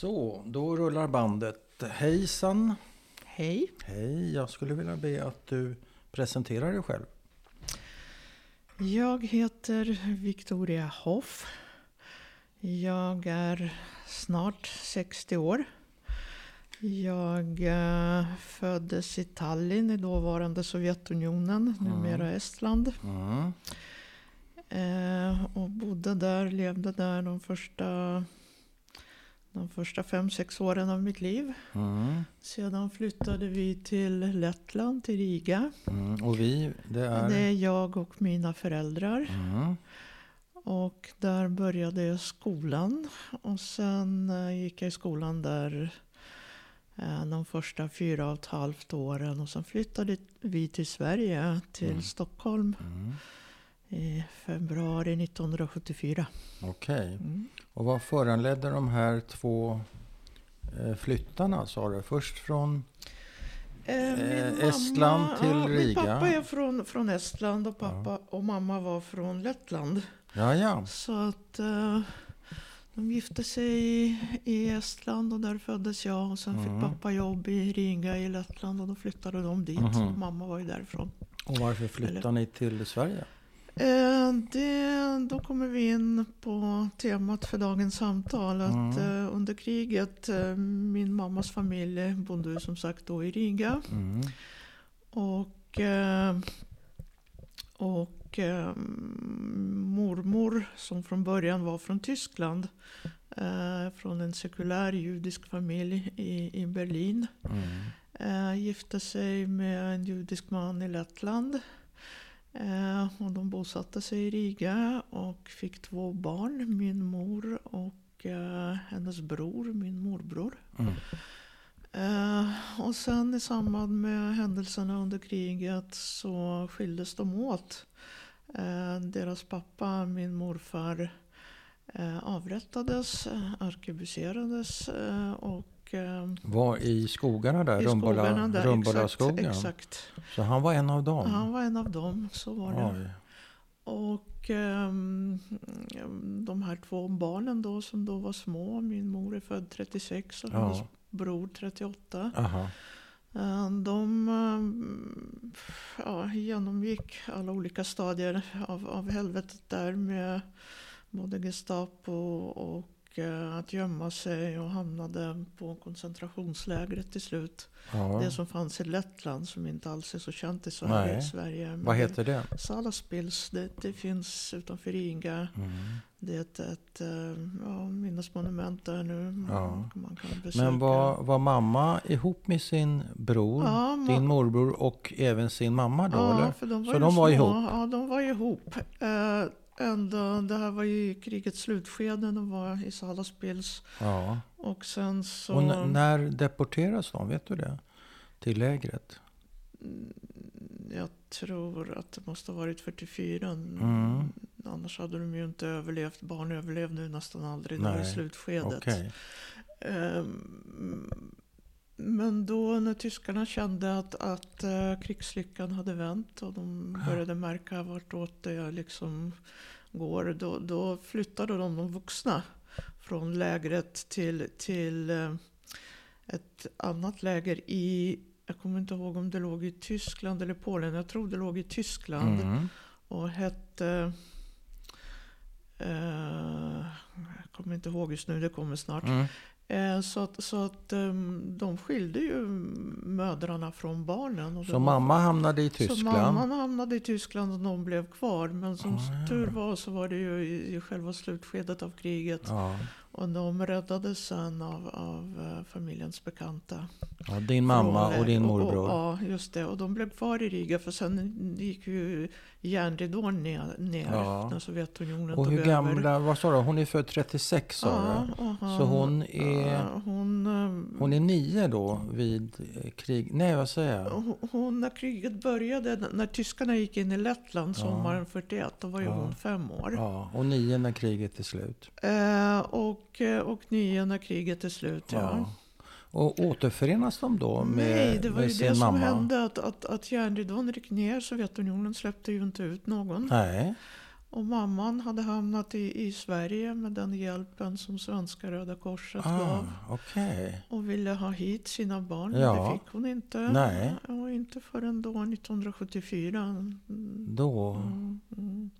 Så, då rullar bandet. Hejsan! Hej. Hej, jag skulle vilja be att du presenterar dig själv. Jag heter Victoria Hoff. Jag är snart 60 år. Jag eh, föddes i Tallinn i dåvarande Sovjetunionen, numera Estland. Mm. Eh, och bodde där, levde där de första, de första fem, sex åren av mitt liv. Mm. Sedan flyttade vi till Lettland, till Riga. Mm. Och vi, det är... Det är jag och mina föräldrar. Mm. Och där började jag skolan. Och sen eh, gick jag i skolan där eh, de första fyra och ett halvt åren. Och sen flyttade vi till Sverige, till Mm. Stockholm Mm. I februari 1974. Okej. Mm. Och vad föranledde de här två eh, flyttarna sa du? Först från... Eh, Eh, Estland till ja, Riga. Min pappa är från, från Estland och pappa och mamma var från Lettland. Ja, ja. Så att eh, de gifte sig i, i Estland och där föddes jag. Och sen Mm. fick pappa jobb i Riga i Lettland och då flyttade de dit. Mhm. Mamma var ju därifrån. Och varför flyttade ni till Sverige? Eh, det, då kommer vi in på temat för dagens samtal. Att Mm. eh, under kriget, eh, min mammas familj bodde ju som sagt då i Riga. Mm. Och, och mormor som från början var från Tyskland. Från en sekulär judisk familj i, i Berlin. Mm. Gifte sig med en judisk man i Lettland. Eh, och de bosatte sig i Riga och fick två barn. Min mor och eh, hennes bror, min morbror. Mm. Eh, och sen i samband med händelserna under kriget så skildes de åt. Deras pappa, min morfar, avrättades, arkebuserades eh, och eh, Var i skogarna där? i Rumbola, skogarna där. Rumbolaskogen? Exakt, exakt. Så han var en av dem? Han var en av dem, så var det. Oj. Och ehm, de här två barnen då som då var små, min mor är född 36 och Ja. hennes bror 38. Aha. Eh, De ja, genomgick alla olika stadier av, av helvetet där med både Gestapo och eh, att gömma sig och hamnade på koncentrationslägret till slut. Ja. Det som fanns i Lettland som inte alls är så känt i Sverige. Nej. Sverige Vad heter det? Salaspils, det, det finns utanför Riga. Mm. Det är ett, ett eh, ja, minnesmonument där nu. Ja. Man kan besöka. Men var, var mamma ihop med sin bror, Ja, ma- din morbror och även sin mamma då? Ja, eller? för de var Så de var ihop? Ja, de var ihop. Eh, ändå, det här var ju i krigets slutskede. De var i Salaspils. Ja. Och sen så... Och när deporteras de? Vet du det? Till lägret? Mm, Jag tror att det måste ha varit 44. Mm. Annars hade de ju inte överlevt. Barn överlevde ju nästan aldrig. Det var i slutskedet. Okej. Ehm, Men då när tyskarna kände att, att eh, krigslyckan hade vänt och de började märka vartåt det liksom går. Då, då flyttade de de vuxna från lägret till, till eh, ett annat läger i, jag kommer inte ihåg om det låg i Tyskland eller Polen. Jag tror det låg i Tyskland Mm. och hette eh, jag kommer inte ihåg just nu, det kommer snart. Mm. Eh, Så att, så att ehm, de skilde ju mödrarna från barnen. Så mamma hamnade i Så Tyskland? mamman hamnade i Tyskland och de blev kvar. Men som Ah, ja. tur var så var det ju i, själva slutskedet av kriget. Ja. Och de räddades sen av, av eh, familjens bekanta. ja. Din mamma och din och- morbror? Och, ja, just det. Och de blev kvar i Riga för sen gick ju järnridån ner, ner Ja. när Sovjetunionen och hur över. gamla, vad sa du? Hon är född 36 sa du? Ja, och Så hon är- hon, ehm, Hon är nio då vid eh, krig? Nej, vad säger jag? Hon, när kriget började, när tyskarna gick in i Lettland Ja. sommaren 41, då var ju Ja. hon fem år. Ja, och nio när kriget är slut. Eh, och, eh, och nio när kriget är slut, ja. Och återförenas de då med, Nej, det var ju det som mamma? hände. Att, att, att järnridån gick ner. Sovjetunionen släppte ju inte ut någon. Nej. Och mamman hade hamnat i, i Sverige med den hjälpen som svenska Röda Korset Ah, gav. okej. Och ville ha hit sina barn, men Ja. det fick hon inte. Nej. Och inte förrän då 1974. Mm, Då. mm, mm.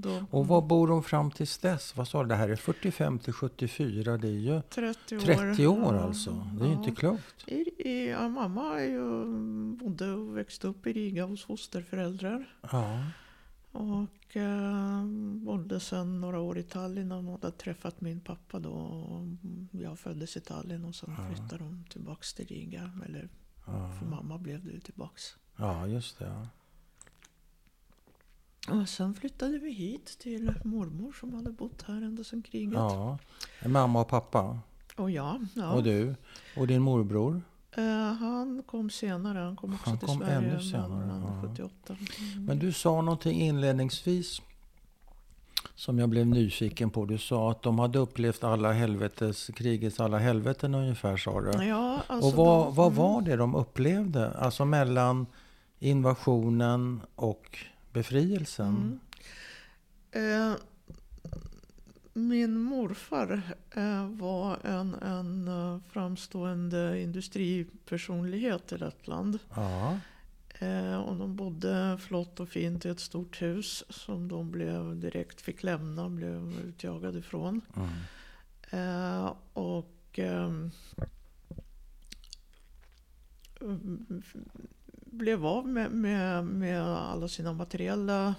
Då, Och var bor de fram tills dess? Vad sa du? Det här är 45 till 74. Det är ju 30 år. 30 år Ja, alltså. Det är ju ja. inte klokt. Ja, mamma ju, bodde och växte upp i Riga hos fosterföräldrar. Ja. Och eh, bodde sedan några år i Tallinn. Hon hade träffat min pappa då. Och jag föddes i Tallinn och sen Ja. flyttade de tillbaks till Riga. Eller för mamma blev det ju tillbaks. ja just det. Och sen flyttade vi hit till mormor som hade bott här ända sedan kriget. ja. Mamma och pappa. Och jag, ja. Och du. Och din morbror. Eh, han kom senare. Han kom också Han till kom Sverige. ännu senare, men ja. 78. Mm. Men du sa någonting inledningsvis som jag blev nyfiken på. Du sa att de hade upplevt alla helvetes, krigets alla helveten ungefär sa du. Ja, alltså Och vad, de- vad mm. var det de upplevde? Alltså mellan invasionen och befrielsen? Mm. Eh, min morfar eh, var en, en eh, framstående industripersonlighet i Lettland. Ja. Eh, och de bodde flott och fint i ett stort hus som de blev direkt fick lämna, blev utjagade ifrån. Mm. Eh, och ehm, blev av med, med, med alla sina materiella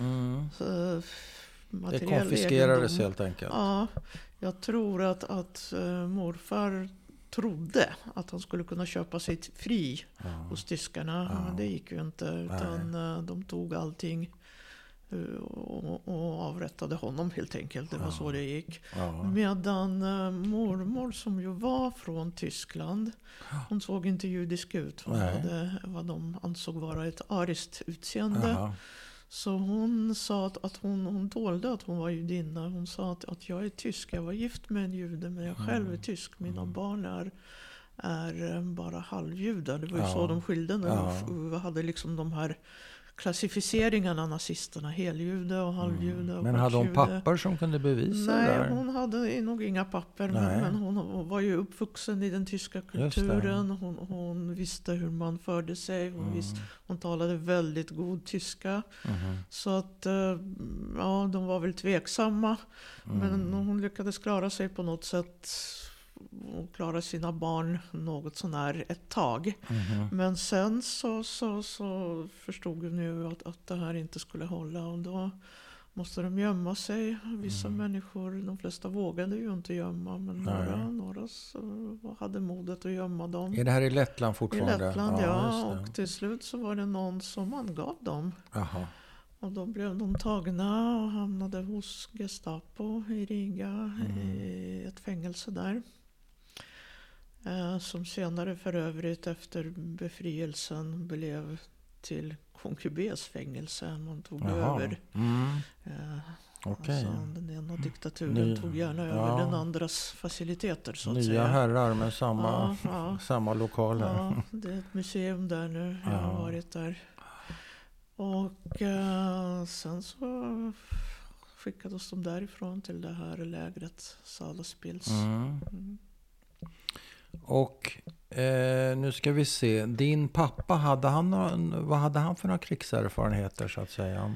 Mm. eh, Det materiell konfiskerades egendom. helt enkelt. Ja, jag tror att, att eh, morfar trodde att han skulle kunna köpa sig fri Ja. hos tyskarna. Ja. Men det gick ju inte. Utan eh, de tog allting eh, och, och avrättade honom helt enkelt. Det var Ja. så det gick. Ja. Medan eh, mormor som ju var från Tyskland. Hon såg inte judisk ut. Hon Nej. hade vad de ansåg vara ett ariskt utseende. Jaha. Så hon sa att, att hon, hon dolde att hon var judinna. Hon sa att, att jag är tysk. Jag var gift med en jude men jag själv är tysk. Mina Mm. barn är, är eh, bara halvjudar. Det var ju Ja. så de skilde nu. Ja. Vi hade liksom de här klassificeringarna nazisterna. Heljude och halvjude. Och Men hade hon papper som kunde bevisa det Nej, hon hade nog inga papper. Nej. Men, men hon, var ju uppvuxen i den tyska kulturen. Hon, hon visste hur man förde sig. Hon, Mm. visste, hon talade väldigt god tyska. Mhm. Så att, eh, ja, de var väl tveksamma. Mm. Men hon lyckades klara sig på något sätt. Och klara sina barn något sånär ett tag. Mhm. Men sen så, så, så förstod hon ju att, att det här inte skulle hålla. Och då måste de gömma sig. Vissa Mm. människor, de flesta vågade ju inte gömma. Men Nej. några, några så hade modet att gömma dem. Är det här i Lettland I fortfarande? Lettland ja. det. Och till slut så var det någon som angav dem. Jaha. Och då blev de tagna och hamnade hos Gestapo i Riga, Mm. i ett fängelse där. Eh, som senare för övrigt efter befrielsen blev till Konkubés fängelse. Man tog Jaha. över. Mm. Eh, Okej. alltså, den ena diktaturen Ny- tog gärna ja. över den andras faciliteter så att Nya säga. herrar med samma, Ja, ja. samma lokaler. Ja, det är ett museum där nu. Jag Ja. har varit där. Och eh, sen så skickades de därifrån till det här lägret Salaspils. Mm. Mm. Och eh, nu ska vi se. Din pappa, hade han några, vad hade han för några krigserfarenheter så att säga?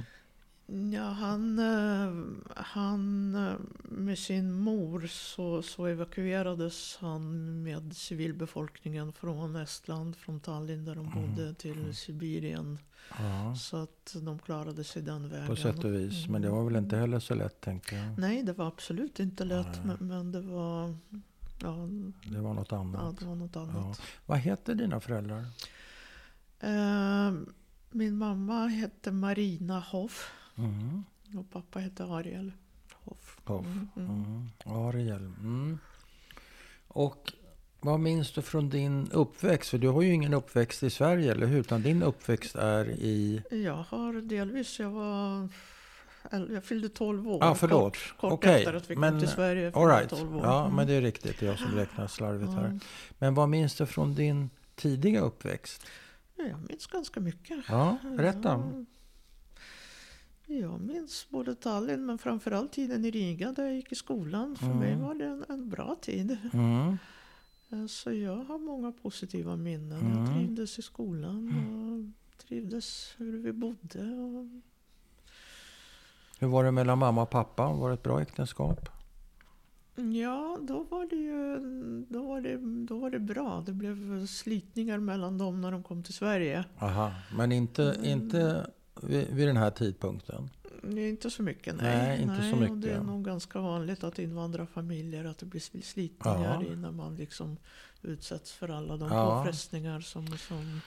Ja, han, eh, han eh, med sin mor så, så evakuerades han med civilbefolkningen från Estland, från Tallinn där de Mm. bodde till Sibirien. Ja, Så att de klarade sig den vägen. på sätt och vis. Men det var väl inte heller så lätt tänker jag. Nej, det var absolut inte lätt. Men, men det var... Ja, Det var något ja, annat. det var något annat. Vad heter dina föräldrar? Eh, min mamma hette Marina Hoff Mm. och pappa hette Ariel Hoff. Hoff. Mm, mm. Mm. Ariel. Mm. Och vad minns du från din uppväxt? För du har ju ingen uppväxt i Sverige, eller hur? Utan din uppväxt är i... Jag har delvis, jag var... Jag fyllde 12 år. Ah, förlåt. Kort, kort Okej, efter att vi men- kom till Sverige. All right. 12 år. Ja, Mm. men det är riktigt. Det är jag som räknar slarvigt här. Ja. Men vad minns du från din tidiga uppväxt? Ja, Jag minns ganska mycket. Ja, berätta. Ja. Jag minns både Tallinn men framförallt tiden i Riga där jag gick i skolan. För Mm. mig var det en, en bra tid. Mm. Eh, Så jag har många positiva minnen. Mm. Jag trivdes i skolan och trivdes hur vi bodde. Och Hur var det mellan mamma och pappa? Var det ett bra äktenskap? Ja, då var det ju då var det, då var det bra. Det blev slitningar mellan dem när de kom till Sverige. Aha. Men inte, Mm. inte vid, vid den här tidpunkten? Inte så mycket, nej. Nej, inte så och mycket. det är nog ganska vanligt att invandrarfamiljer, att det blir slitningar Ja. i när man liksom utsätts för alla de Ja. påfrestningar som, som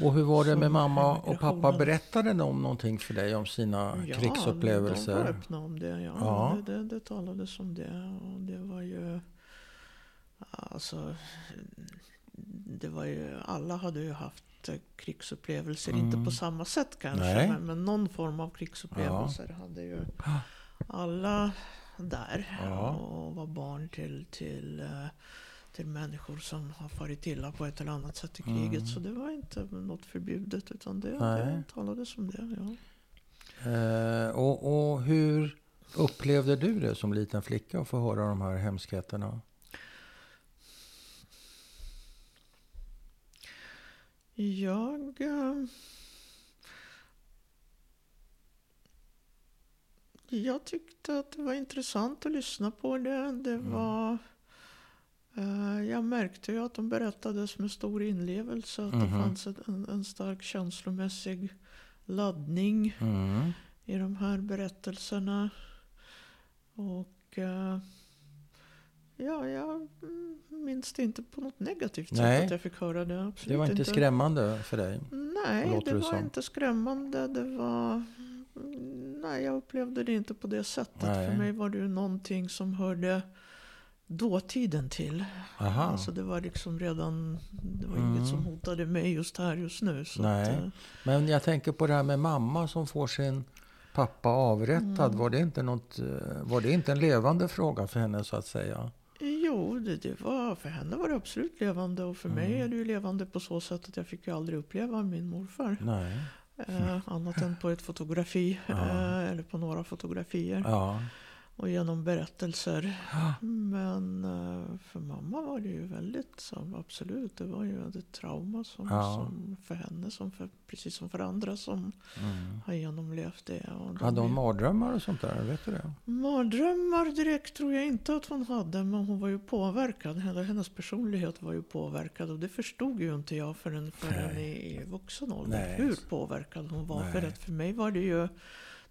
Och hur var det med mamma och pappa? Berättade de någonting för dig om sina Ja, de var krigsupplevelser? öppna om det. Ja, Ja. Det, det, det talades om det. Och det var ju... Alltså... Det var ju, alla hade ju haft krigsupplevelser, inte Mm. på samma sätt kanske, Nej. men, men någon form av krigsupplevelser hade ju alla där. Ja. Och var barn till, till, eh, till människor som har farit illa på ett eller annat sätt i kriget. Mm. Så det var inte något förbjudet, utan det, Nej. det talades om det. Ja. Eh, och, och hur upplevde du det som liten flicka att få höra de här hemskheterna? Jag... eh, Jag tyckte att det var intressant att lyssna på det. Det Mm. var... eh, Jag märkte ju att de berättades med stor inlevelse. Att det Mhm. fanns en, en stark känslomässig laddning Mm. i de här berättelserna. Och... eh, Ja, jag mm, minns det inte på något negativt Nej. sätt att jag fick höra det. Absolut Det var inte skrämmande för dig? Nej, det var som. inte skrämmande. Det var... Nej, jag upplevde det inte på det sättet. Nej. För mig var det ju någonting som hörde dåtiden till. Aha. Alltså det var liksom redan... Det var Mm. inget som hotade mig just här, just nu. Nej. Att, eh, Men jag tänker på det här med mamma som får sin pappa avrättad. Mm. Var, det inte något, eh, var det inte en levande fråga för henne så att säga? jo, det, det var, för henne var det absolut levande. Och för mig Mm. är det ju levande på så sätt att jag fick ju aldrig uppleva min morfar. Nej. Eh, annat än på ett fotografi. Ja. Eh, eller på några fotografier. Ja. Och genom berättelser. Men eh, för mamma var det ju väldigt, så, absolut, det var ju ett trauma som, Ja. som för henne, som för, precis som för andra som Mm. har genomlevt det. Och de Hade hon mardrömmar och sånt där? Vet du det? Mardrömmar direkt tror jag inte att hon hade, men hon var ju påverkad. Hennes personlighet var ju påverkad och det förstod ju inte jag förrän, förrän i, i vuxen ålder. Hur påverkad hon var. För att för mig var det ju,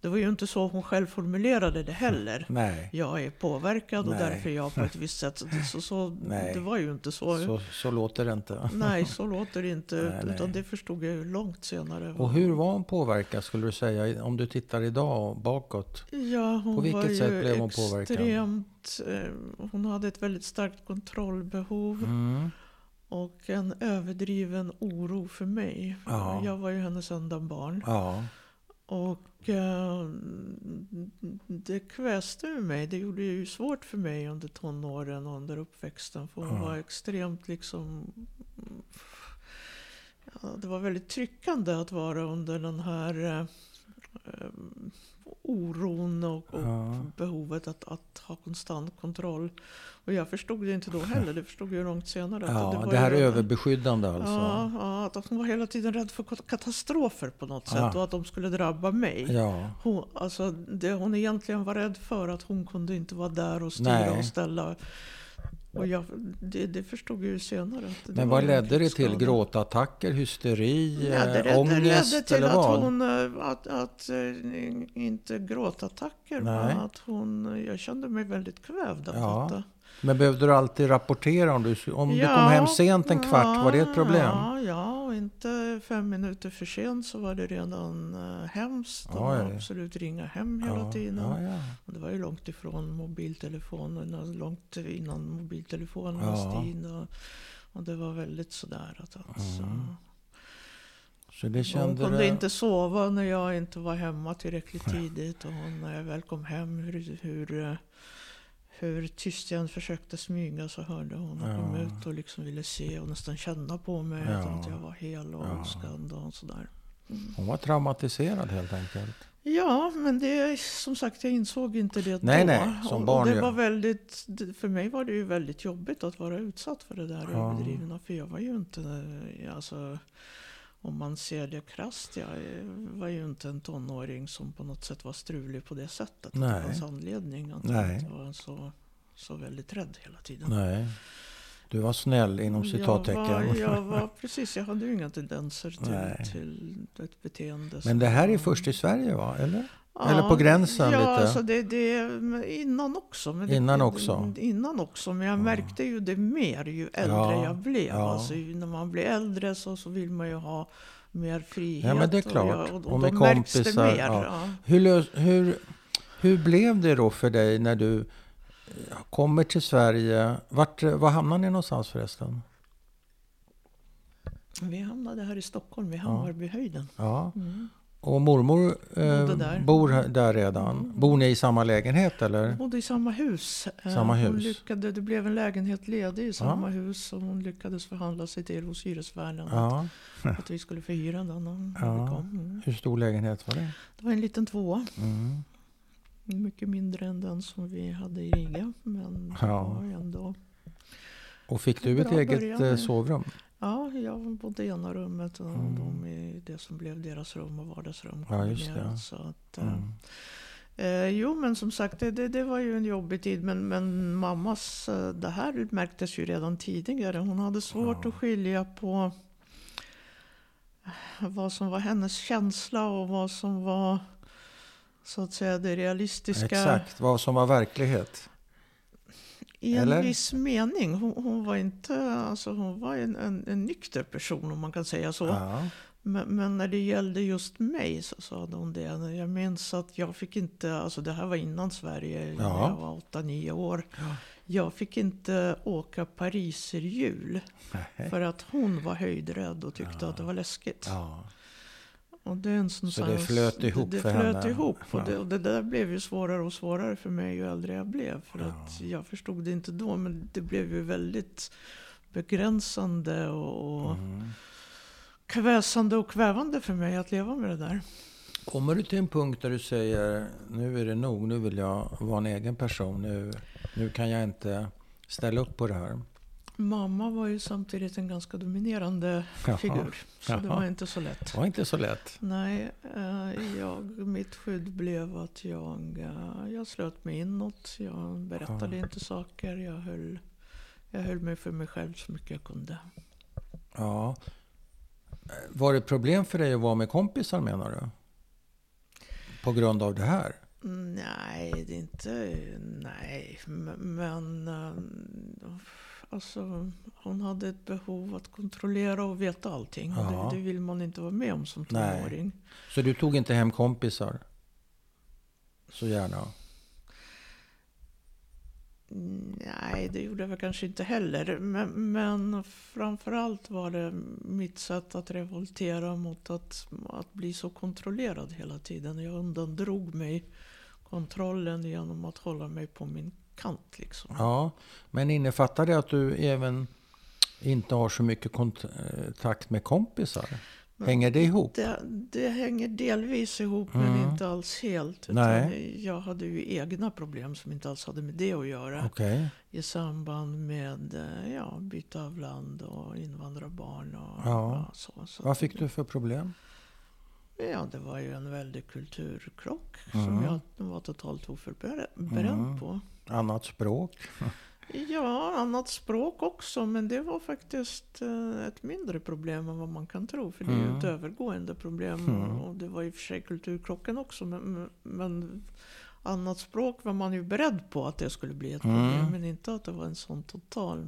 det var ju inte så hon själv formulerade det heller. Nej. jag är påverkad och Nej. därför är jag på ett visst sätt. Så, så, det var ju inte så. Så, så låter det inte. Nej, så låter det inte. Nej, utan det förstod jag ju långt senare. Och hur var hon påverkad skulle du säga? Om du tittar idag bakåt. Ja, hon På vilket var ju sätt blev hon påverkad? extremt... Eh, hon hade ett väldigt starkt kontrollbehov. Mm. Och en överdriven oro för mig. Ja. Jag var ju hennes enda barn. Ja. Och eh, det kväste ju mig. Det gjorde ju svårt för mig under tonåren och under uppväxten. För hon Ja. var extremt liksom... Ja, det var väldigt tryckande att vara under den här eh, eh, oron och, och Ja. behovet att, att ha konstant kontroll. Och jag förstod det inte då heller. Det förstod jag långt senare. att ja, var det här ju- överbeskyddande alltså. Ja, ja, att hon var hela tiden rädd för katastrofer på något sätt Ja. och att de skulle drabba mig. Ja. Hon, alltså, det hon egentligen var rädd för att hon kunde inte vara där och styra Nej. och ställa. Och jag, det, det förstod jag ju senare. Att Men vad ledde det till? Gråtattacker, hysteri, Ja, det, eh, det, ångest det ledde till eller att hon, eh, att, att, eh, inte gråtattacker, Nej. men att hon, jag kände mig väldigt kvävd av Ja. detta. Men behövde du alltid rapportera om du, om du Ja, kom hem sent en kvart? Var det ett problem? Ja, ja, och inte fem minuter för sent så var det redan uh, hemskt. Oj. Och absolut ringa hem hela ja, tiden. Ja, ja. Och det var ju långt ifrån mobiltelefonen, långt innan mobiltelefonens Ja. tid. Och, och det var väldigt sådär att... att så. Mm. Så det Hon kunde du... inte sova när jag inte var hemma tillräckligt tidigt. Och hon, när jag väl kom hem, hur, hur, eh, hur tyst jag än försökte smyga så hörde hon och kom Ja. ut och liksom ville se och nästan känna på mig Ja. att jag var hel och Ja. oskadd och sådär. Hon var traumatiserad helt enkelt. Ja, men det som sagt, jag insåg inte det Nej, då. nej, som barn och det var väldigt, för mig var det ju väldigt jobbigt att vara utsatt för det där Ja. överdrivna. För jag var ju inte, alltså, om man ser det krasst, jag var ju inte en tonåring som på något sätt var strulig på det sättet. Nej. Det fanns anledning att Nej. jag var så, så väldigt rädd hela tiden. Nej. Du var snäll inom citattecken. Jag var, jag var, precis, jag hade ju inga tendenser till, till ett beteende. Men det här är först i Sverige va? Eller? Eller på gränsen ja, lite? Alltså det, det, innan också. Men det, Innan också? Innan också, men jag Ja. märkte ju det mer ju äldre Ja, jag blev. ja. Alltså, när man blir äldre så, så vill man ju ha mer frihet. Ja, men det är och klart. jag- Och, och, Och då med det kompisar, mer. ja. Ja. Hur, hur, hur blev det då för dig när du eh, kommer till Sverige? Vart, var hamnade ni någonstans förresten? Vi hamnade här i Stockholm, vid Hammarbyhöjden. Ja. Mm. Och mormor eh, där. bor där redan. Bor ni i samma lägenhet eller? Hon bodde i samma hus. Eh, Samma Hon hus. lyckade, det blev en lägenhet ledig i samma hus och hon lyckades förhandla sig till hos hyresvärden Ja. att vi skulle förhyra den när Ja. vi kom. Mm. Hur stor lägenhet var det? Det var en liten tvåa. Mm. Mycket mindre än den som vi hade i Riga. Men Ja. ändå... Och fick du ett eget början. eh, sovrum? Ja, jag bodde i ena rummet och Mm. de i det som blev deras rum och vardagsrum. Ja, just det. Så att, eh, Mm. Eh, jo, men som sagt, det, det, det var ju en jobbig tid. Men, men mammas, eh, det här märktes ju redan tidigare. Hon hade svårt Ja. att skilja på eh, vad som var hennes känsla och vad som var så att säga det realistiska. Exakt, vad som var verklighet. I en Eller? viss mening. Hon, hon var inte, alltså hon var en, en, en nykter person om man kan säga så. Ja. Men, men när det gällde just mig så sa hon det. Jag minns att jag fick inte, alltså det här var innan Sverige, Ja. jag var 8-9 år. Ja. Jag fick inte åka pariserhjul för att hon var höjdrädd och tyckte Ja. att det var läskigt. Ja. Och det är en sån Så det flöt ihop det, det för flöt henne. ihop. Och, det, och det där blev ju svårare och svårare för mig ju äldre jag blev. För Ja. att jag förstod det inte då, men det blev ju väldigt begränsande och, och Mm. kväsande och kvävande för mig att leva med det där. Kommer du till en punkt där du säger nu är det nog, nu vill jag vara en egen person, nu, nu kan jag inte ställa upp på det här. Mamma var ju samtidigt en ganska dominerande Jaha. figur. Så det Jaha. var inte så lätt. Det var inte så lätt. Nej, eh, jag, mitt skydd blev att jag, eh, jag slöt mig inåt. Jag berättade inte saker. Jag höll, jag höll mig för mig själv så mycket jag kunde. Ja. Var det problem för dig att vara med kompisar menar du? På grund av det här? Nej, det är inte... Nej, men... men eh, alltså, hon hade ett behov att kontrollera och veta allting. Ja. det, det vill man inte vara med om som Nej. tonåring. Så du tog inte hem kompisar? Så gärna? Nej, det gjorde jag väl kanske inte heller. Men, men framförallt var det mitt sätt att revoltera mot att, att bli så kontrollerad hela tiden. Jag undandrog mig kontrollen genom att hålla mig på min kant. Liksom. Ja, men innefattar det att du även inte har så mycket kontakt med kompisar? Hänger det ihop? Det, det hänger delvis ihop Mm. men inte alls helt. Jag hade ju egna problem som inte alls hade med det att göra. Okej. I samband med eh, ja, byte av land och invandrarbarn. Och, Ja. så, så. Vad fick du för problem? Ja, det var ju en väldig kulturkrock Mm. som jag var totalt oförberedd Mm. på. Annat språk? Ja, annat språk också, men det var faktiskt eh, ett mindre problem än vad man kan tro. För det är ju Mm. ett övergående problem. Mm. Och det var i och för sig kulturkrocken också. Men, men annat språk var man ju beredd på att det skulle bli ett problem. Mm. Men inte att det var en sån total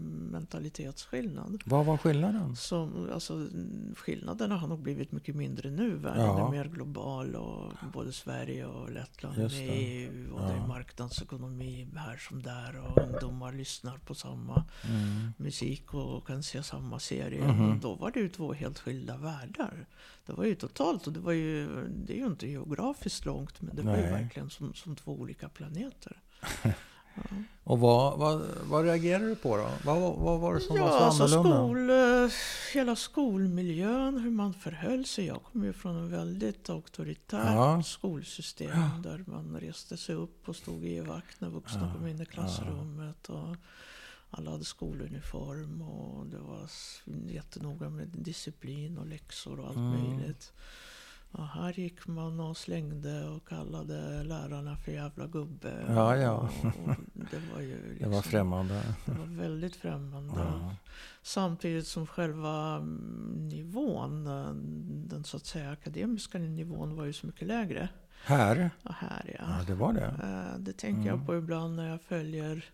mentalitetsskillnad. Vad var skillnaden? Som, alltså, skillnaderna har nog blivit mycket mindre nu. Världen Ja. är mer global och både Sverige och Lettland är med det. EU och det Ja. är marknadsekonomi här som där och ungdomar lyssnar på samma Mm. musik och kan se samma serie. Mhm. Då var det ju två helt skilda världar. Det var ju totalt, och det var ju, det är ju inte geografiskt långt men det var ju Nej. verkligen som, som två olika planeter. Och vad, vad, vad reagerade du på då? Vad, vad var det som ja, var så alltså annorlunda? skol, hela skolmiljön, hur man förhöll sig. Jag kommer ju från en väldigt auktoritärt Ja. skolsystem där man reste sig upp och stod i vakt när vuxna kom in i klassrummet. Och alla hade skoluniform och det var jättenoga med disciplin och läxor och allt Mm. möjligt. Och här gick man och slängde och kallade lärarna för jävla gubbe. Ja, ja. Och, och det var ju Det liksom, var främmande. det var väldigt främmande. Ja. Samtidigt som själva mm, nivån, den så att säga akademiska nivån var ju så mycket lägre. Här? Ja, här ja. Ja, det var det. Eh, Det tänker Mm. jag på ibland när jag följer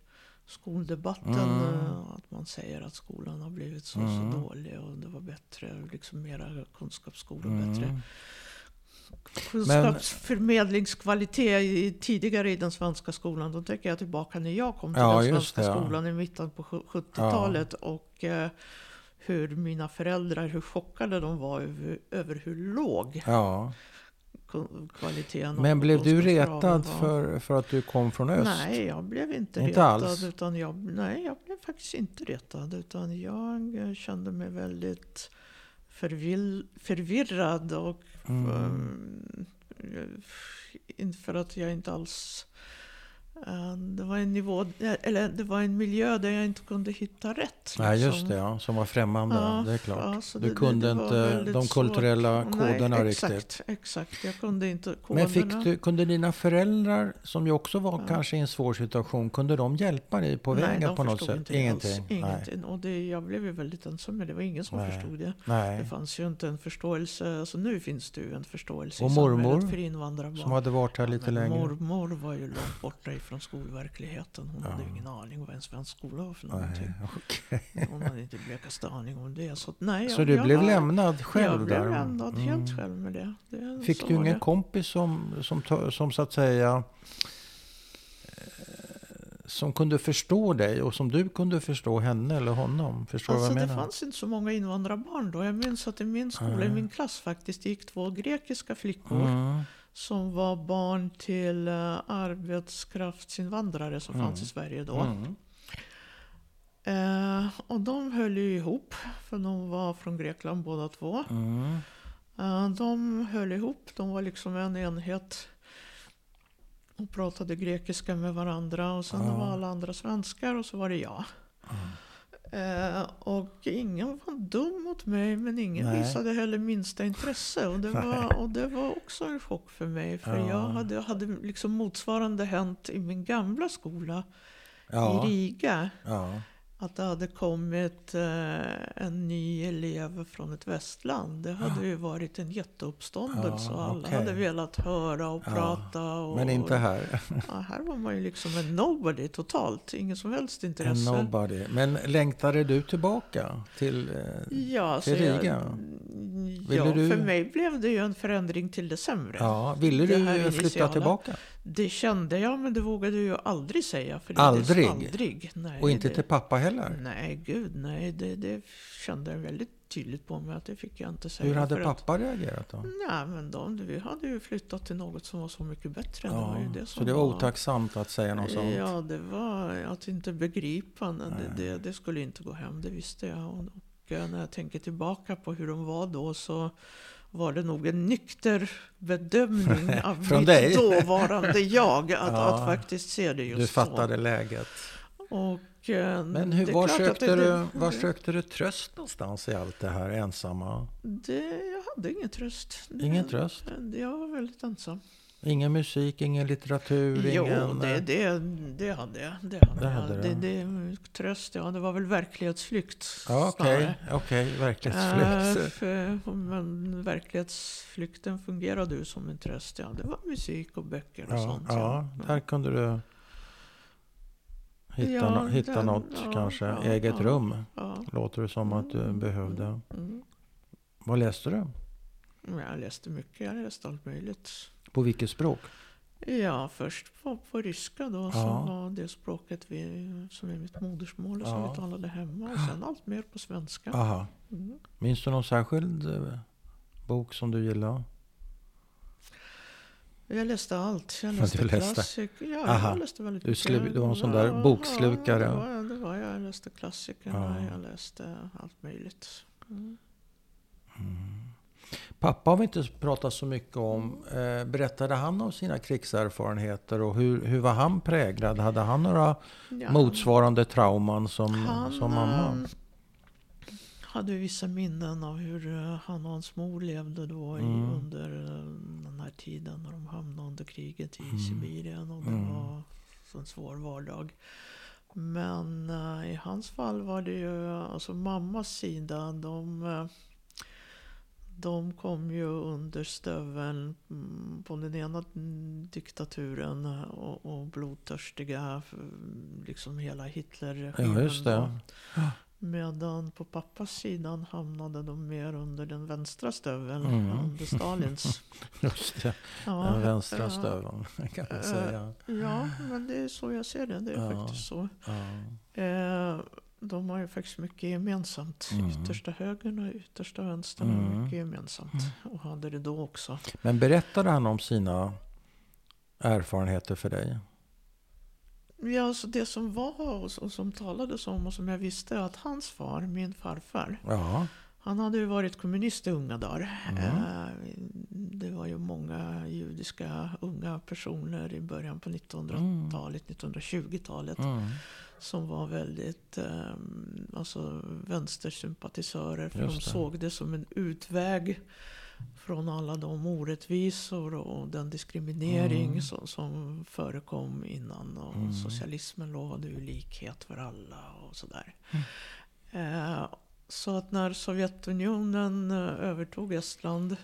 skoldebatten. Mm. eh, Att man säger att skolan har blivit så, Mm. så dålig och det var bättre, liksom mera kunskapsskolor, bättre Mm. kunskapsförmedlingskvalitet i, tidigare i den svenska skolan. Då tänker jag tillbaka när jag kom till Ja, den svenska det, ja. skolan i mitten på sju- 70-talet. Och eh, hur mina föräldrar, hur chockade de var över, över hur låg Ja. Kvaliteten Men blev du retad för, för att du kom från öst? Nej, jag blev inte, Inte retad. alls? Utan jag, nej, jag blev faktiskt inte retad. Utan jag eh, kände mig väldigt förvill, förvirrad. Och Mm. um, inte för att jag inte alls... eh, det var en nivå, eller det var en miljö där jag inte kunde hitta rätt. Nej, just liksom. det. Ja, som var främmande. Ja, det är klart. ja, du det- kunde det inte de svårt. kulturella koderna Nej, riktigt. exakt, exakt. Jag kunde inte koderna. Men fick du, kunde dina föräldrar, som ju också var Ja. kanske i en svår situation, kunde de hjälpa dig på Nej, vägen de på något sätt? Inte Ingenting? Alls, ingenting. Och det, jag blev ju väldigt ensam med det. Var ingen som Nej. förstod det. Nej. Det fanns ju inte en förståelse. Alltså nu finns det ju en förståelse Och i mormor, samhället för invandrarbarn. Som hade varit här Ja, lite men längre? Mormor var ju långt borta ifrån skolverkligheten. Hon Ja. hade ju ingen aning vad en svensk skola var för Nej, någonting. okej. Hon hade inte blekaste aning om det. Så, nej, Så jag, du jag blev var, lämnad själv Jag blev där? lämnad Mm. helt själv med det. det Fick du ingen det. kompis som, som, som så att säga eh, som kunde förstå dig och som du kunde förstå henne eller honom? Förstår Alltså vad det jag menar? fanns inte så många invandrarbarn då. Jag minns att i min skola, Nej. i min klass faktiskt, gick två grekiska flickor. Mm. Som var barn till uh, arbetskraftsinvandrare som Mm. fanns i Sverige då. Mm. Eh, och de höll ju ihop, för de var från Grekland båda två. Mm. Eh, de höll ihop, de var liksom en enhet. Och pratade grekiska med varandra och sen var alla andra svenskar och så var det jag. Eh, och ingen var dum mot mig men ingen Nej. visade heller minsta intresse. Och det, var, och det var också en chock för mig. För Ja. jag hade, hade liksom motsvarande hänt i min gamla skola Ja. i Riga. ja. Att det hade kommit eh, en ny elev från ett västland. Det hade ju varit en jätteuppståndelse. Ja, alla okej. hade velat höra och Ja, prata. Och, Men inte här. Ja, här var man ju liksom en nobody totalt. Ingen som helst En intresse. nobody. Men längtade du tillbaka till... Eh, Ja, till så jag- Riga? Ja, du- för mig blev det ju en förändring till det sämre. ja, ville du flytta tillbaka? Det kände jag, men det vågade jag aldrig säga. För det, Aldrig? Aldrig. Nej, Och inte det, till pappa heller? Nej, gud nej. Det, det kände jag väldigt tydligt på mig att det fick jag inte säga. Hur hade för att- pappa reagerat då? Nej, men de, vi hade ju flyttat till något som var så mycket bättre. det var ju Ja, det så som det var otacksamt att säga något sånt? Ja, det var att inte begripa. nej. Det, det, det skulle inte gå hem, det visste jag. Och, och när jag tänker tillbaka på hur de var då så var det nog en nykter bedömning av mitt dig? dåvarande jag att, Ja. att faktiskt se det just Du fattade läget. så. Och, eh, Men hur, var, sökte det- du, var sökte du tröst någonstans i allt det här ensamma? Det, jag hade ingen tröst. Ingen tröst? Jag var väldigt ensam. Ingen musik, ingen litteratur, Jo, ingen... det, eh, det, det hade jag. Det hade Det jag. hade det, du. det, tröst, ja. Det var väl verklighetsflykt Ja, okej, okej, Eh, verklighetsflykt. för, men verklighetsflykten fungerade ju som en tröst. Ja. Det var musik och böcker och Ja, sånt. ja, där kunde du hitta, Ja, no, hitta där- något ja, kanske. ja, Eget ja. rum, Ja. låter det som att du Mm, behövde. mm, mm. Vad läste du? Jag läste mycket. Jag läste allt möjligt. På vilket språk? Ja, först på, på ryska då, Ja. som var det språket vi, som är mitt modersmål och som Ja. vi talade hemma. Och sen allt mer på svenska. Aha. Mm. Minns du någon särskild eh, bok som du gillar? Jag läste allt. Jag Ja, läste läste. klassiker. Ja, Aha. jag läste väldigt mycket. du var en sån där bokslukare. Ja, det var, jag, det var jag. Jag läste klassikerna. Ja. Jag läste allt möjligt. Mm. Pappa har vi inte pratat så mycket om. Eh, berättade han om sina krigserfarenheter och hur, hur var han präglad? Hade han några Ja. motsvarande trauman som, Han som mamma? eh, hade vissa minnen av hur eh, han och hans mor levde då i, Mm. under eh, den här tiden när de hamnade under kriget i Mm. Sibirien. Och det Mm. var så en svår vardag. Men eh, i hans fall var det ju, alltså mammas sida, de, eh, de kom ju under stöveln mm, på den ena diktaturen och, och blodtörstiga, liksom hela Hitlerregimen. Ja, då. Medan på pappas sidan hamnade de mer under den vänstra stöveln, Mm. under Stalins. Just det, Ja, den vänstra ja, stöveln kan man Eh, säga. Ja, men det är så jag ser det. Det är Ja. faktiskt så. Ja. Eh, de har ju faktiskt mycket gemensamt. Mm. Yttersta högern och yttersta vänstern har Mm. mycket gemensamt. Och hade det då också. Men berättade han om sina erfarenheter för dig? Ja, alltså det som var och som, som talades om och som jag visste att hans far, min farfar, Ja. han hade ju varit kommunist i unga dagar. Mm. Eh, det var ju många judiska unga personer i början på 1900-talet, 1920-talet. Som var väldigt eh, alltså vänstersympatisörer. För de såg det som en utväg från alla de orättvisor och den diskriminering Mm. som, som förekom innan. Och Mm. Socialismen lovade ju likhet för alla och sådär. Mm. Eh, så att när Sovjetunionen eh, övertog Estland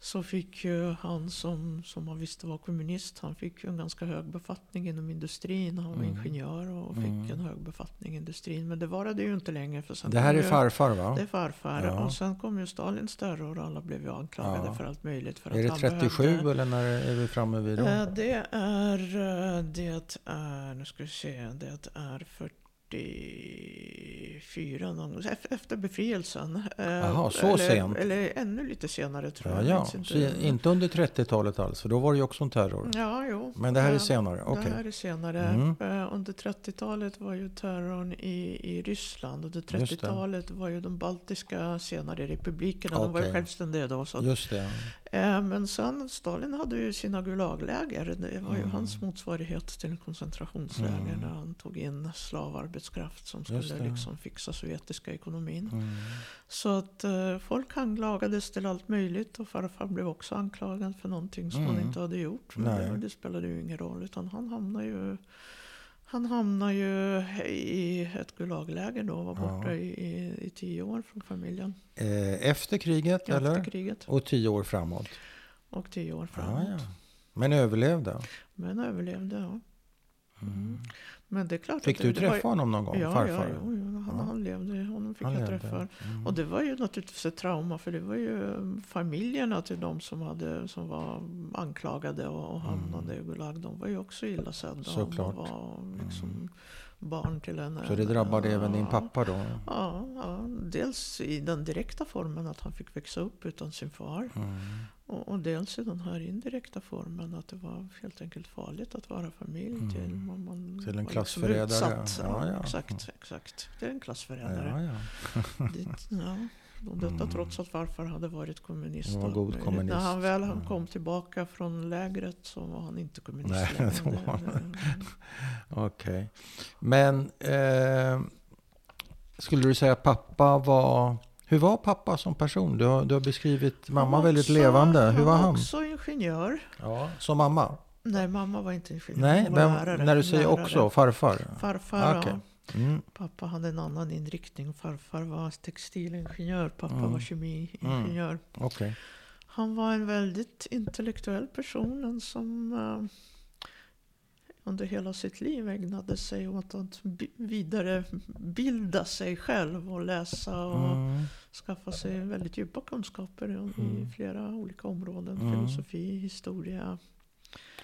så fick ju han som, som man visste var kommunist, han fick ju en ganska hög befattning inom industrin. Han var Mm. ingenjör och fick Mm. en hög befattning i industrin. Men det varade ju inte länge. För sen Det här är ju, farfar va? Det är farfar. Ja. och sen kom ju Stalins terror och alla blev ju anklagade Ja. för allt möjligt. För Är det han 37 behövde- eller när är vi framme vid då? Eh, Det är, eh, det är, nu ska vi se, det är 44 någon gång, ef- efter befrielsen. Eh, Jaha, så eller, sent. Eller ännu lite senare tror Ja, jag. ja. minns Så inte under 30-talet alls, för då var det ju också en terror. Ja, jo. Men det här är senare, okej. Det här är senare. Mm. Eh, Under 30-talet var ju terrorn i, i Ryssland. Under det. 30-talet var ju de baltiska senare republikerna. De var ju självständiga då. Så. Just det. Eh, Men sen Stalin hade ju sina Gulagläger. Det var ju Mm. hans motsvarighet till en koncentrationsläger. Mm. Där han tog in slavarbetskraft som skulle liksom fixa sovjetiska ekonomin. Mm. Så att eh, folk anklagades till allt möjligt och farfar blev också anklagad för någonting som han Mm. inte hade gjort. Men det, det spelade ju ingen roll utan han hamnade ju han hamnade ju i ett Gulagläger då och var Ja. borta i, i, i tio år från familjen. Eh, Efter kriget eller? Efter kriget. Och tio år framåt? Och tio år Ja, framåt. ja. Men överlevde? Men överlevde, ja. Mm. Men det är klart Fick du det, det träffa honom någon gång? Ja, farfar? ja, jo, jo, han, Ja. han levde. Honom fick Han jag levde. träffa. Mm. Och det var ju naturligtvis ett trauma för det var ju familjerna till de som, hade, som var anklagade och, och hamnade i Gulag. De var ju också illa sedda. Såklart. Och var liksom barn till en... Så det drabbade även din ja, pappa då? Ja, ja, dels i den direkta formen att han fick växa upp utan sin far. Och, och dels i den här indirekta formen att det var helt enkelt farligt att vara familj Mm. till. Man, man Till en liksom klassförrädare. utsatt. Ja, ja. Exakt, exakt. Det är en klassförrädare. Ja. Dit, ja. Och detta Mm. trots att farfar hade varit kommunist. Han var god kommunist. När han väl Mm. kom tillbaka från lägret så var han inte kommunist Nej, längre. han. Okej. Men eh, skulle du säga att pappa var... Hur var pappa som person? Du har, du har beskrivit mamma väldigt också- levande. Hur var Han också ingenjör. Ja, som mamma? Nej, mamma var inte ingenjör. Nej, Hon var men lärare. när du säger Lärare. också, farfar? Farfar, Okej. ja. Mm. Pappa hade en annan inriktning. Farfar var textilingenjör. Pappa Mm. var kemiingenjör. Okej. Han var en väldigt intellektuell person. En som eh, under hela sitt liv ägnade sig åt att bi- vidarebilda sig själv och läsa och Mm. skaffa sig väldigt djupa kunskaper i, Mm. flera olika områden. Filosofi, historia.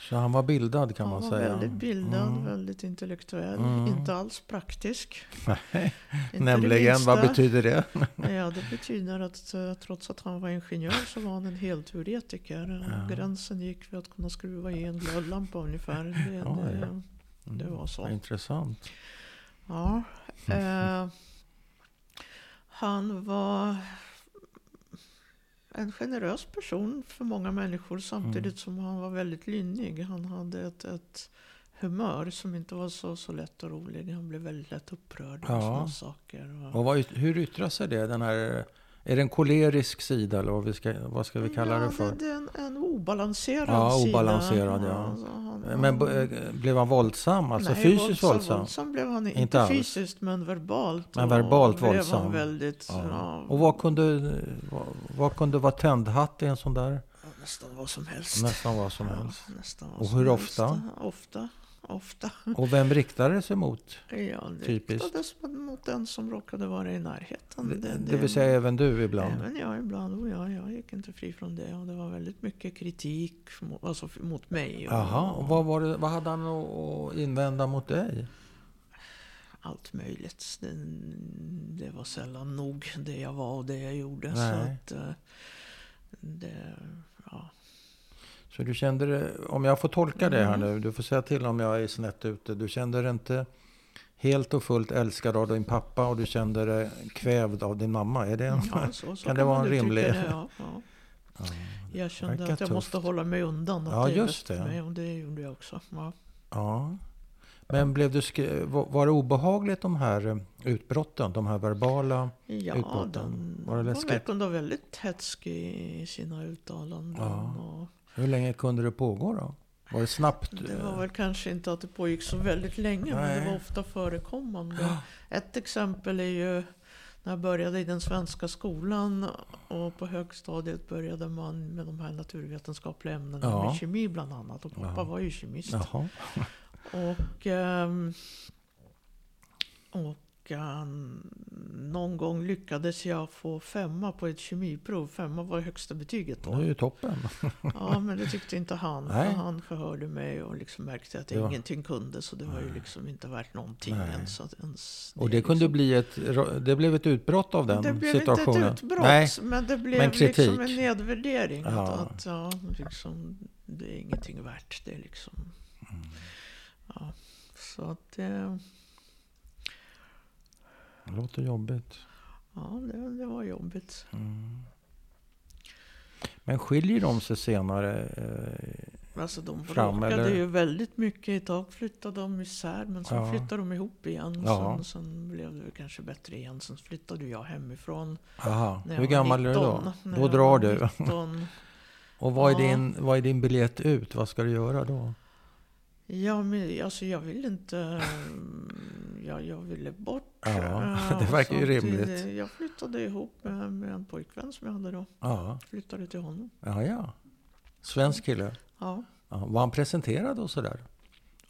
Så han var bildad kan han man var säga. väldigt bildad, Mm. väldigt intellektuell, Mm. inte alls praktisk. Nej, Nämligen, vad betyder det? Ja, det betyder att eh, trots att han var ingenjör så var han en helteoretiker. Ja. Gränsen gick vid att kunna skruva i en glödlampa ungefär. Det, Ja, det, ja. det var så. Intressant. Ja. Eh, han var en generös person för många människor samtidigt Mm. som han var väldigt lynnig. Han hade ett, ett humör som inte var så, så lätt och rolig. Han blev väldigt lätt upprörd Ja. och sådana saker. Och, Och vad, hur yttrar sig det? Den här, är det en kolerisk sida eller vad, vi ska, vad ska vi kalla det för? Ja, det är en, en obalanserad Ja, sida. obalanserad, ja. alltså han- Men han- bo- eh, blev han våldsam? Alltså Nej, fysiskt våldsam, våldsam? våldsam blev han inte, Inte fysiskt men verbalt. Men och verbalt blev våldsam. Han väldigt, Ja. ja, Och vad kunde, vad, vad kunde vara tändhatt i en sån där? nästan vad som helst. Nästan vad som Ja, helst. nästan vad Och hur helst. ofta? Ofta. Och vem riktade det sig mot? Ja, det Typiskt. riktades mot den som råkade vara i närheten. Det, det vill säga även du ibland? Även jag ibland. Och jag, jag gick inte fri från det. Och det var väldigt mycket kritik mot, alltså mot mig. Och, Jaha, och vad, var det, vad hade han att invända mot dig? allt möjligt. Det, det var sällan nog det jag var och det jag gjorde. Så Nej. att, eh, det, ja. Så du kände det, om jag får tolka det här Mm. nu, du får säga till om jag är snett ute. Du kände dig inte helt och fullt älskad av din pappa och du kände dig kvävd av din mamma. Är det en... Ja, så, så Kan det vara man en rimlig- Det, ja, ja. Ja. Jag kände att jag tufft. måste hålla mig undan. Att Ja, det just det. Mig, och det gjorde jag också. Ja. ja. Men blev du var var det obehagligt de här eh, utbrotten, de här verbala? Ja, Utbrotten. den Var det var, läskigt? verkade vara väldigt hätsk i sina uttalanden. Ja. Och Hur länge kunde det pågå då? Var det snabbt? det var väl kanske inte att det pågick så väldigt länge, men det Nej. var ofta förekommande. Ett exempel är ju när jag började i den svenska skolan och på högstadiet började man med de här naturvetenskapliga ämnena, Ja. med kemi bland annat. Och pappa Ja. var ju kemist. Jaha. Och, ehm, och ehm, någon gång lyckades jag få femma på ett kemiprov. Femma var högsta betyget Det är ju toppen. Ja, men det tyckte inte han. För Nej. han förhörde mig och liksom märkte att Det jag var- ingenting kunde. Så det var ju liksom inte värt någonting Nej. ens. Ens Och det kunde liksom- bli ett, det blev ett utbrott av den det blev situationen? inte ett utbrott, Nej, men det blev men kritik. liksom en nedvärdering. Ja. Att, att ja, liksom, det är ingenting värt. Det är liksom... Mm. Ja, så att det... det låter jobbigt. Ja, det, det var jobbigt. Mm. Men skiljer de sig senare? Eh, Alltså de bråkade ju väldigt mycket. Ett tag flyttade de isär men sen Ja. flyttade de ihop igen. Ja. Sen, sen blev det kanske bättre igen. Sen flyttade jag hemifrån. aha. Hur gammal är du då? 19. När Då drar du. 19. Och vad är, Ja. din, vad är din biljett ut? Vad ska du göra då? Ja, men alltså jag ville inte... mm, Ja, jag ville bort. Ja, det verkar ju rimligt. Jag flyttade ihop med, med en pojkvän som jag hade då. Ja, Flyttade till honom. ja. ja. Svensk kille. Ja. Ja, var han presenterad och sådär?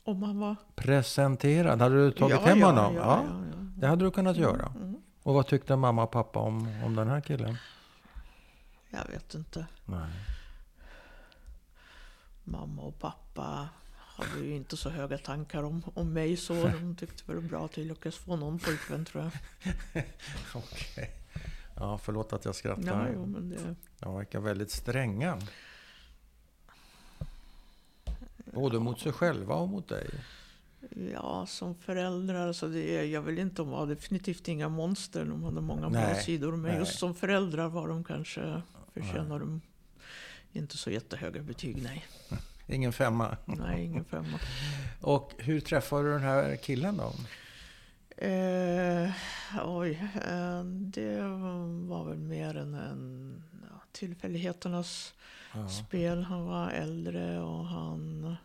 Om han var... Presenterad? Hade du tagit ja, hem ja, honom? Ja, Ja, ja, ja. Det hade du kunnat göra. Mm. Och vad tyckte mamma och pappa om, om den här killen? Jag vet inte. Nej. mamma och pappa hade ju inte så höga tankar om, om mig så. De tyckte det var bra att jag lyckades få någon pojkvän tror jag. Okej. Ja, förlåt att jag Ja, skrattar. jo, men det, De verkar väldigt stränga. Både mot sig själva och mot dig. ja, som föräldrar så det är, jag vill inte, de var definitivt inga monster. De hade många bra Nej, sidor. Men nej. just som föräldrar var de kanske, förtjänar de inte så jättehöga betyg. Nej, Ingen femma. nej ingen femma. Och hur träffade du den här killen då? Eh, oj, eh, det var väl mer än en ja, tillfälligheternas Ja. spel. Han var äldre och han,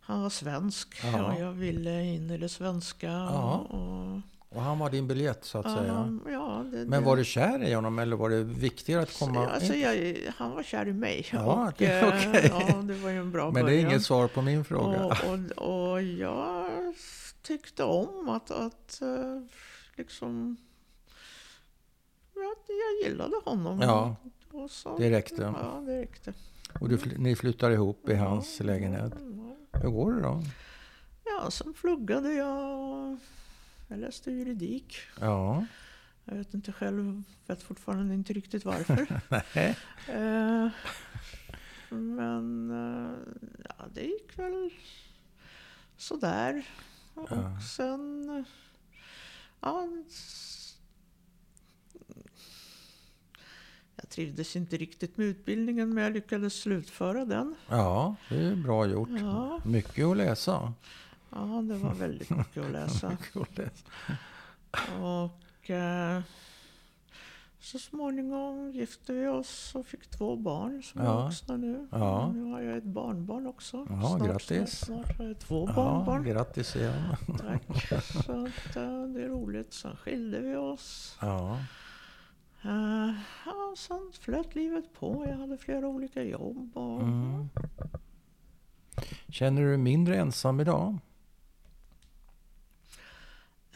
han var svensk. Ja. Och jag ville in i det svenska. Ja, Och, Och han var din biljett så att säga. han- ja, det, Men var du kär i honom eller var det viktigare att komma Alltså, in? jag, han var kär i mig. Ja, och, det eh, okej. ja, det var ju en bra Men det är början. inget svar på min fråga. Och, och, och jag tyckte om att, att eh, liksom... Ja, jag gillade honom. Ja, så, det räckte. Ja, det räckte. Och du, ni flyttar ihop i hans lägenhet. Ja. Hur går det då? Ja, sen pluggade jag och jag läste juridik. Ja. Jag vet inte själv, vet fortfarande inte riktigt varför. Eh, men eh, ja, det gick väl sådär. Och Ja. sen... Ja, jag trivdes inte riktigt med utbildningen men jag lyckades slutföra den. Ja, det är bra gjort. Ja, Mycket att läsa. Ja det var väldigt mycket att läsa. Och eh, så småningom gifte vi oss och fick två barn som Ja. är vuxna nu. Ja. Nu har jag ett barnbarn också. Ja, grattis. Snart, snart har jag två Ja, barnbarn. grattis igen. Tack. Så att, eh, det är roligt. Sen skilde vi oss. Ja. Eh, ja, sen flöt livet på. Jag hade flera olika jobb. Och, Mm. Känner du dig mindre ensam idag?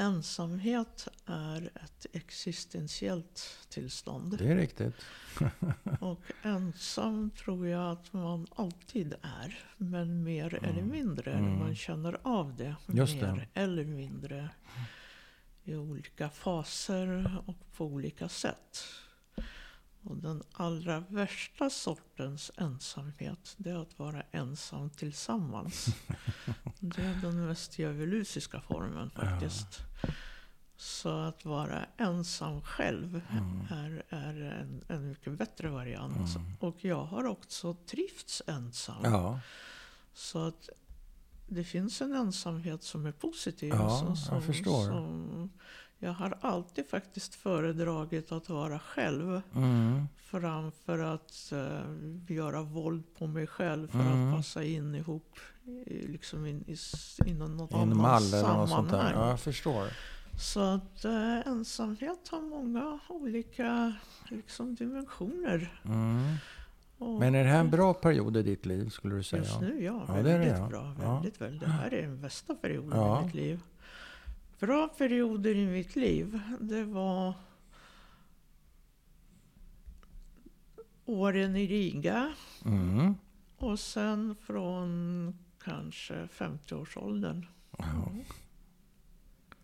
Ensamhet är ett existentiellt tillstånd. Det är riktigt. Och ensam tror jag att man alltid är. Men mer eller Mm. mindre. Mm. Man känner av det. Just mer det. eller mindre. I olika faser och på olika sätt. Och den allra värsta sortens ensamhet, det är att vara ensam tillsammans. Det är den mest djävulusiska formen faktiskt. Så att vara ensam själv Mm. är, är en, en mycket bättre variant. Mm. Och jag har också trivts ensam. Ja, Så att det finns en ensamhet som är positiv. Ja, som, som. Som jag har alltid faktiskt föredragit att vara själv mm. framför att eh, göra våld på mig själv för Mm. att passa in ihop i, liksom in, i, inom något i en annat sammanhang. Ja, jag förstår. Så att eh, ensamhet har många olika liksom, dimensioner. Mm. Men är det här en bra period i ditt liv skulle du säga? Just nu ja, Ja, det är väldigt det, ja. bra. Ja. Väldigt, väldigt. Det här är den bästa perioden Ja. i mitt liv. Bra perioder i mitt liv, det var åren i Riga Mm. och sen från kanske 50-årsåldern. Ja.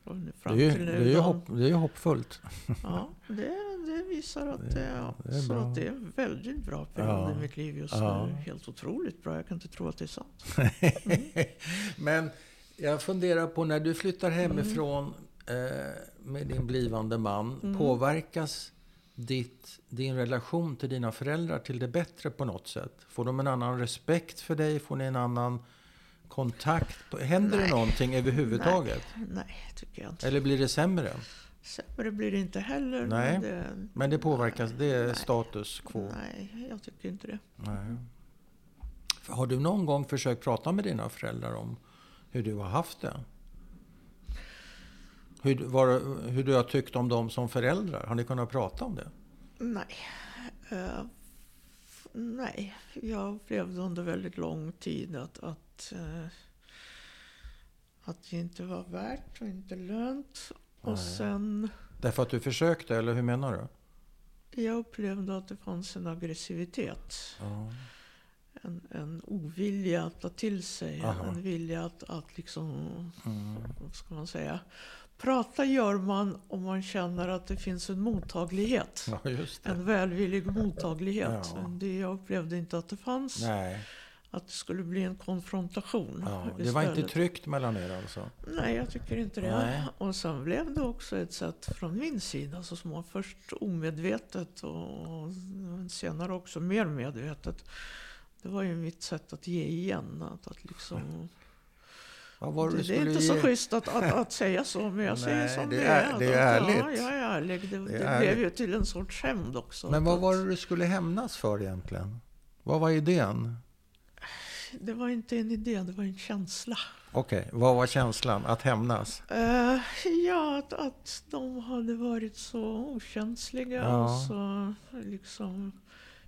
Och nu Det fram är det är ju då. hopp, det är ju hoppfullt. Ja, det, det visar att Det- det, ja, det är att det är en väldigt bra period Ja. i mitt liv just Ja. nu. Helt otroligt bra. Jag kan inte tro att det är sant. Men jag funderar på när du flyttar Mm. hemifrån eh, med din blivande man. Mm. Påverkas ditt, din relation till dina föräldrar till det bättre på något sätt? Får de en annan respekt för dig? Får ni en annan kontakt? Händer det Nej. någonting överhuvudtaget? Nej, tycker jag inte. Eller blir det sämre? Sämre blir det inte heller. Nej, Men det, Men det påverkas, det är Nej. status quo? Nej, jag tycker inte det. Nej. Har du någon gång försökt prata med dina föräldrar om hur du har haft det? Hur, vad, hur du har tyckt om dem som föräldrar? Har ni kunnat prata om det? Nej. F- nej, jag upplevde under väldigt lång tid att, att, eh, att det inte var värt och inte lönt. Och sen, Därför att du försökte, eller hur menar du? jag upplevde att det fanns en aggressivitet. Ja. En, en ovilja att ta till sig. Aha. En vilja att, att liksom, Mm. vad ska man säga? Prata gör man om man känner att det finns en mottaglighet. ja. En välvillig mottaglighet. Ja. Det jag upplevde inte att det fanns. Nej, Att det skulle bli en konfrontation. ja. det var inte tryggt mellan er alltså? Nej, jag tycker inte det. Nej. Och sen blev det också ett sätt från min sida, så små, först omedvetet och senare också mer medvetet. Det var ju mitt sätt att ge igen. Att, att liksom, det, det är inte så ge? schysst att, att, att säga så, men jag säger Nej, som det är- är. det är Att- Ja, ärligt. jag är ärlig. Det, Det det, är blev ärligt. ju till en sorts hämnd också. Men vad var det du skulle hämnas för egentligen? Vad var idén? Det var inte en idé, det var en känsla. Okej, vad var känslan? Att hämnas? Eh, ja, att, att de hade varit så okänsliga Ja. och så liksom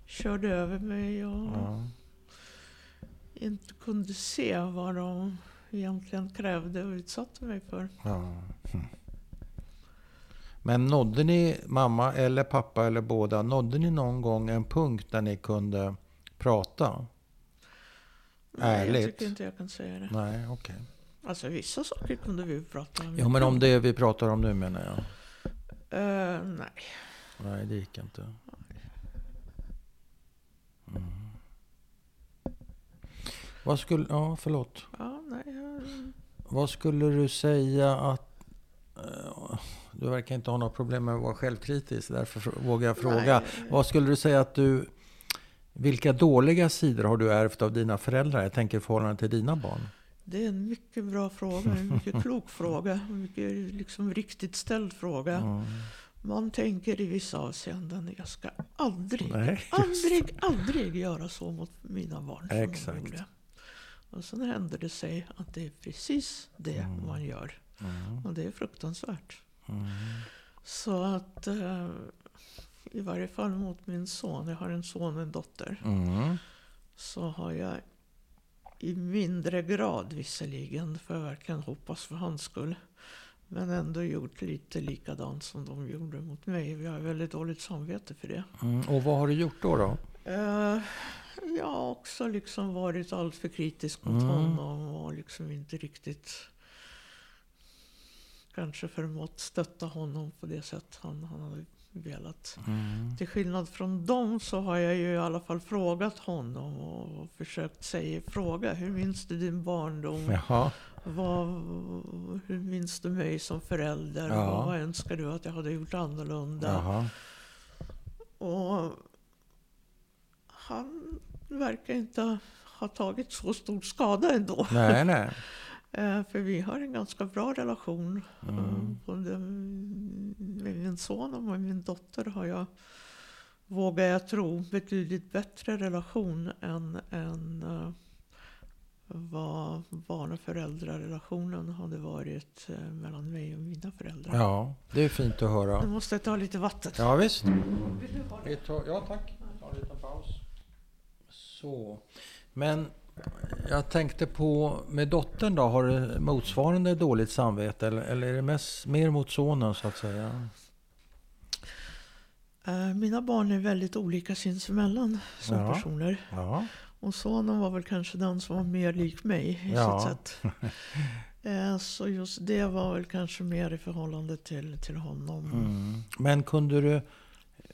körde över mig och Ja. Inte kunde se vad de egentligen krävde och utsatte mig för. Ja. Hm. Men nådde ni, mamma eller pappa eller båda, nådde ni någon gång en punkt där ni kunde prata? Nej, jag Ärligt? tycker inte jag kan säga det. Nej, okej. Alltså vissa saker kunde vi prata om. Ja, men om det vi pratar om nu menar jag. Eh, nej. Nej, det gick inte. Vad skulle, ja förlåt. Ja, nej. jag- Vad skulle du säga att... eh, Du verkar inte ha några problem med att vara självkritisk, därför vågar jag fråga. Nej. Vad skulle du säga att du... Vilka dåliga sidor har du ärvt av dina föräldrar? Jag tänker i förhållande till dina barn. Det är en mycket bra fråga, en mycket klok fråga, en mycket liksom riktigt ställd fråga. Mm. Man tänker i vissa avseenden, jag ska aldrig, Nej, aldrig, aldrig göra så mot mina barn som Exakt. jag gjorde. Och sen händer det sig att det är precis det Mm. man gör. Mm. Och det är fruktansvärt. Mm. Så att eh, i varje fall mot min son, jag har en son och en dotter, Mm. så har jag i mindre grad visserligen, för jag verkligen hoppas för hans skull, men ändå gjort lite likadant som de gjorde mot mig. Vi har väldigt dåligt samvete för det. Mm. Och vad har du gjort då? då? Eh, jag har också liksom varit alltför kritisk mot Mm. honom och liksom inte riktigt kanske förmått stötta honom på det sätt han, han hade velat. Mm. Till skillnad från dem så har jag ju i alla fall frågat honom och försökt säga fråga. Hur minns du din barndom? Jaha. Vad, hur minns du mig som förälder? Ja. Vad, vad önskar du att jag hade gjort annorlunda? Jaha. Och han verkar inte ha tagit så stor skada ändå. Nej, nej. Eh, För vi har en ganska bra relation. Mm. Eh, Både med min son och med min dotter har jag, vågar jag tro, betydligt bättre relation än, än eh, vad barn och föräldrarrelationen hade varit eh, mellan mig och mina föräldrar. Ja, det är fint att Nu höra. måste jag ta lite vatten. Ja, visst. Vill du ha det? Ja, tack. Tar en liten paus. Så. Men jag tänkte på med dottern då. Har du motsvarande dåligt samvete? Eller, eller är det mest, mer mot sonen så att säga? Eh, Mina barn är väldigt olika sinsemellan som Ja. personer. Ja. Och sonen var väl kanske den som var mer lik mig i Ja. sitt sätt. Eh, Så just det var väl kanske mer i förhållande till, till honom. Mm. Men kunde du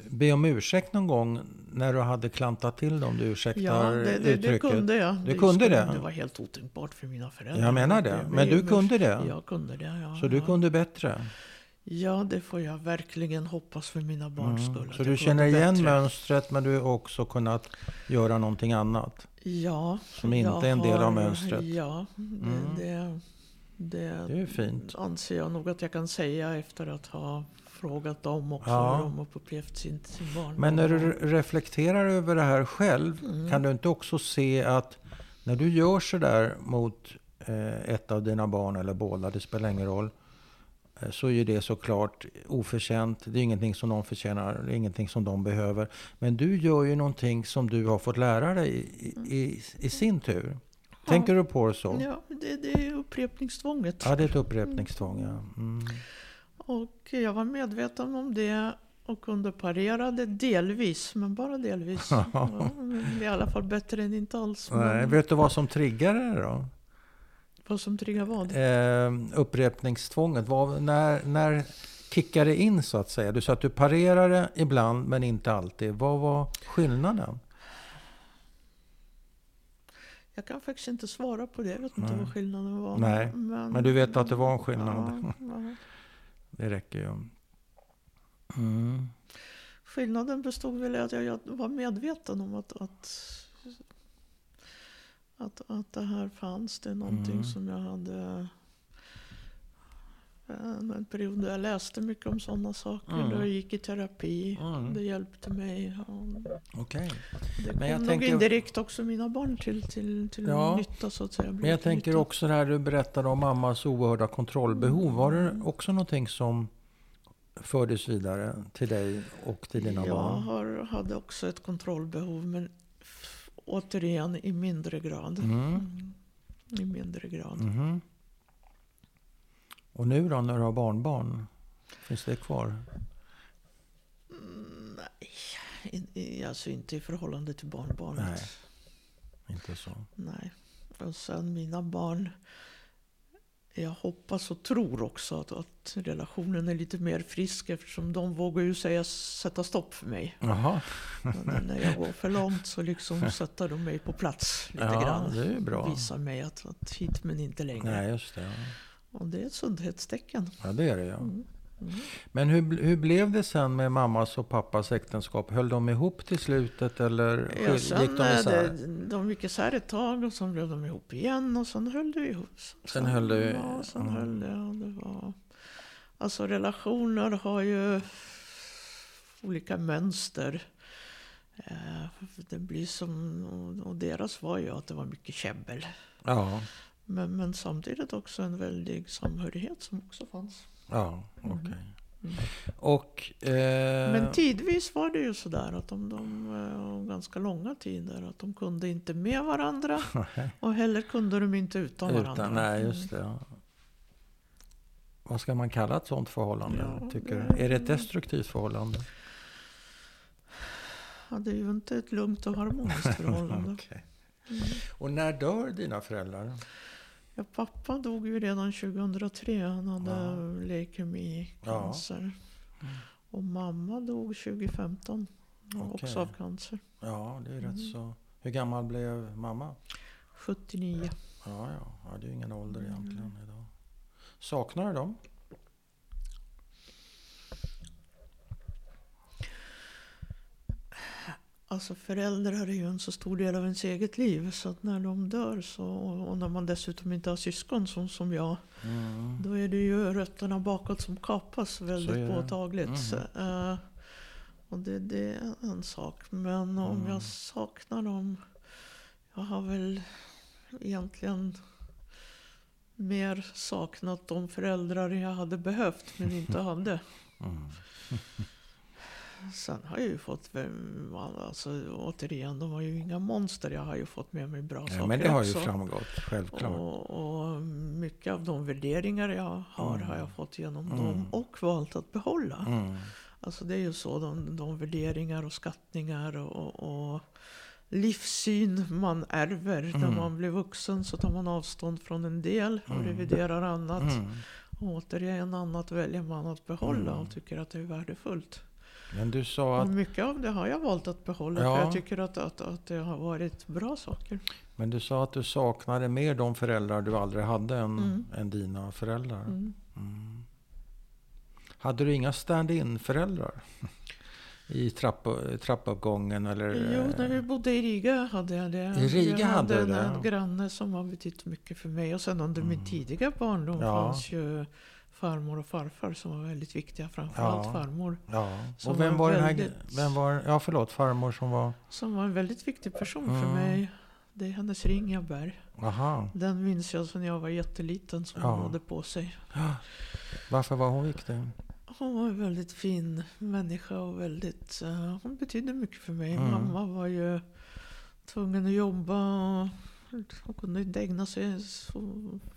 be om ursäkt någon gång när du hade klantat till dem? Du ursäktar Ja, det, det, det uttrycket? kunde jag. Du kunde skulle- det? Det var helt otänkbart för mina föräldrar. Jag menar det. Men du kunde det? Jag kunde det, ja. Så du kunde bättre? Ja, det får jag verkligen hoppas för mina barns Mm. skull. Så du kunde känner igen bättre. mönstret men du har också kunnat göra någonting annat? Ja. Som inte är en del av mönstret. Ja, det, Mm. det, det, Det är fint. anser jag nog att jag kan säga efter att ha frågat dem också Ja. hur de har upplevt sin, sin barndom. Men när du re- reflekterar över det här själv, Mm. kan du inte också se att när du gör sådär mot eh, ett av dina barn eller båda, det spelar ingen roll, eh, så är ju det såklart oförtjänt. Det är ingenting som de förtjänar, det är ingenting som de behöver. Men du gör ju någonting som du har fått lära dig i, i, i sin tur. Tänker du på det så? Ja, det, det är upprepningstvånget. Ja, det är ett upprepningstvång. Ja. Mm. Och jag var medveten om det och kunde parera det delvis, men bara delvis. ja, men I alla fall bättre än inte alls. Nej, Men vet du vad som triggar det då? vad som triggar vad? eh, upprepningstvånget? Vad, när, när kickar det in så att säga? Du sa att du parerar det ibland men inte alltid. Vad var skillnaden? Jag kan faktiskt inte svara på det. Jag vet inte Nej. vad skillnaden var. Nej, Men du vet att det var en skillnad? Ja, ja. Det räcker ju. Mm. Skillnaden bestod väl i att jag jag var medveten om att, att, att, att det här fanns. Det är någonting Mm. som jag hade en, en period där jag läste mycket om sådana saker. Mm. Då jag gick i terapi. Mm. Det hjälpte mig. Okej. det Men kom jag nog tänker- indirekt också mina barn till, till, till Ja. nytta så att säga. Men jag tänker Nytta. också det här du berättade om mammas oerhörda kontrollbehov. Var det också någonting som fördes vidare till dig och till dina jag barn? har, hade också ett kontrollbehov men återigen i mindre grad. Mm. Mm. I mindre grad. Och nu då när du har barnbarn? Finns det kvar? Mm, nej, alltså inte i förhållande till barnbarnet. Nej. Inte så. Nej. Och sen mina barn. Jag hoppas och tror också att, att relationen är lite mer frisk eftersom de vågar ju säga sätta stopp för mig. Jaha. När jag går för långt så liksom sätter de mig på plats lite Ja, grann. det är bra. Visar mig att, att hit men inte längre. Nej, just det. Ja. Och det är ett sundhetstecken. Ja, det är det ja. Mm. Mm. Men hur, hur blev det sen med mammas och pappas äktenskap? Höll de ihop till slutet eller Ja, sen, gick de eh, isär? det, de gick isär ett tag och sen blev de ihop igen och sen höll det ihop. Sen höll det- Ja, sen mm. höll det. Och det var, alltså relationer har ju olika mönster. Eh, Det blir som, och deras var ju att det var mycket käbbel. Ja, Men, men samtidigt också en väldig samhörighet som också fanns. ja okej. Mm. Och... Eh, Men tidvis var det ju sådär att de, de eh, ganska långa tider, att de kunde inte med varandra och heller kunde de inte utan, varandra. utan, nej, just det. Ja. Vad ska man kalla ett sånt förhållande? Ja, tycker det-? Är det ett destruktivt förhållande? Ja, det är ju inte ett lugnt och harmoniskt förhållande. Okej. Mm. Och när dör dina föräldrar? Ja, pappa dog ju redan 2003. Han hade Ja. leukemi, Ja. cancer. Och mamma dog 2015. Okej. Också av cancer. Ja, det är rätt Mm. så... Hur gammal blev mamma? 79. Ja, ja. ja det är ju ingen ålder Mm. egentligen idag. Saknar du dem? Alltså föräldrar är ju en så stor del av ens eget liv. Så att när de dör så, och när man dessutom inte har syskon som, som jag. Mm. Då är det ju rötterna bakåt som kapas väldigt påtagligt. Mhm. Eh, och det, det är en sak. Men om Mm. jag saknar dem. Jag har väl egentligen mer saknat de föräldrar jag hade behövt men inte hade. Sen har jag ju fått, alltså återigen, de var ju inga monster. Jag har ju fått med mig bra Ja, saker men det har ju också. framgått, självklart. Och, och mycket av de värderingar jag har Mm. har jag fått genom Mm. dem och valt att behålla. Mm. Alltså det är ju så, de, de värderingar och skattningar och, och livssyn man ärver. När Mm. man blir vuxen så tar man avstånd från en del och Mm. reviderar annat. Mm. Och återigen annat väljer man att behålla Mm. och tycker att det är värdefullt. Men du sa Och att, mycket av det har jag valt att behålla Ja. för jag tycker att, att, att det har varit bra saker. men du sa att du saknade mer de föräldrar du aldrig hade än, Mm. än dina föräldrar. Mm. Mm. Hade du inga stand-in föräldrar? I trapp, trappuppgången eller? Jo, när vi bodde i Riga hade jag det. I Riga jag hade hade det, en ja. granne som har betytt mycket för mig. Och sen under min Mm. tidiga barndom Ja. fanns ju farmor och farfar som var väldigt viktiga. Framförallt Ja. farmor. Ja. Och vem var var den här... Vem var, ja, förlåt. Farmor som var... Som var en väldigt viktig person Mm. för mig. Det är hennes ring jag bär. Aha. Den minns jag sedan jag var jätteliten som Ja. hon hade på sig. Varför var hon viktig? Hon var en väldigt fin människa och väldigt, eh, hon betydde mycket för mig. Mm. Mamma var ju tvungen att jobba och hon kunde inte ägna sig. Så,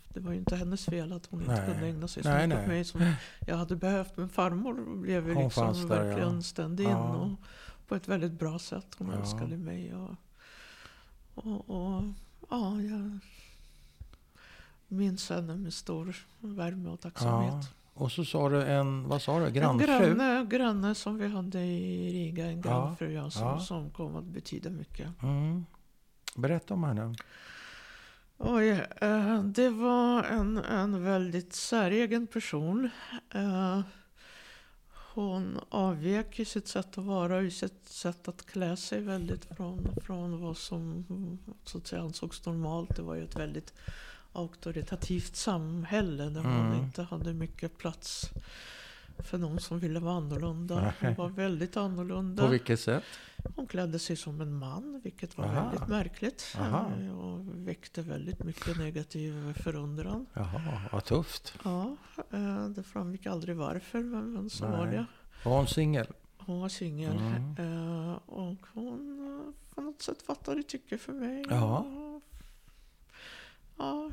det var ju inte hennes fel att hon inte Nej. kunde ägna sig så Nej, mycket åt mig som jag hade behövt. Men farmor blev ju Hon liksom där, verkligen ja. stand-in Ja. och på ett väldigt bra sätt. Hon Ja. älskade mig. Och, och, och ja, jag minns henne med stor värme och tacksamhet. Ja. Och så sa du en, vad sa du, En grannfru? granne, granne som vi hade i Riga, en grannfru ja, som, ja. som kom att betyda mycket. Mm. Berätta om henne. Oj, eh, det var en, en väldigt säregen person. Eh, hon avvek i sitt sätt att vara och i sitt sätt att klä sig väldigt från, från vad som så att säga, ansågs normalt. Det var ju ett väldigt auktoritativt samhälle där man Mm. inte hade mycket plats för någon som ville vara annorlunda. Hon var väldigt annorlunda. På vilket sätt? Hon klädde sig som en man, vilket var Aha. väldigt märkligt. Aha. eh, Och väckte väldigt mycket negativ förundran. Jaha, vad tufft. Ja, eh, det framgick aldrig varför, men, så var Nej. det. Var hon singel? Hon var singel. Mm. eh, Och hon på något sätt fattade tycke för mig. Ja. Och, ja,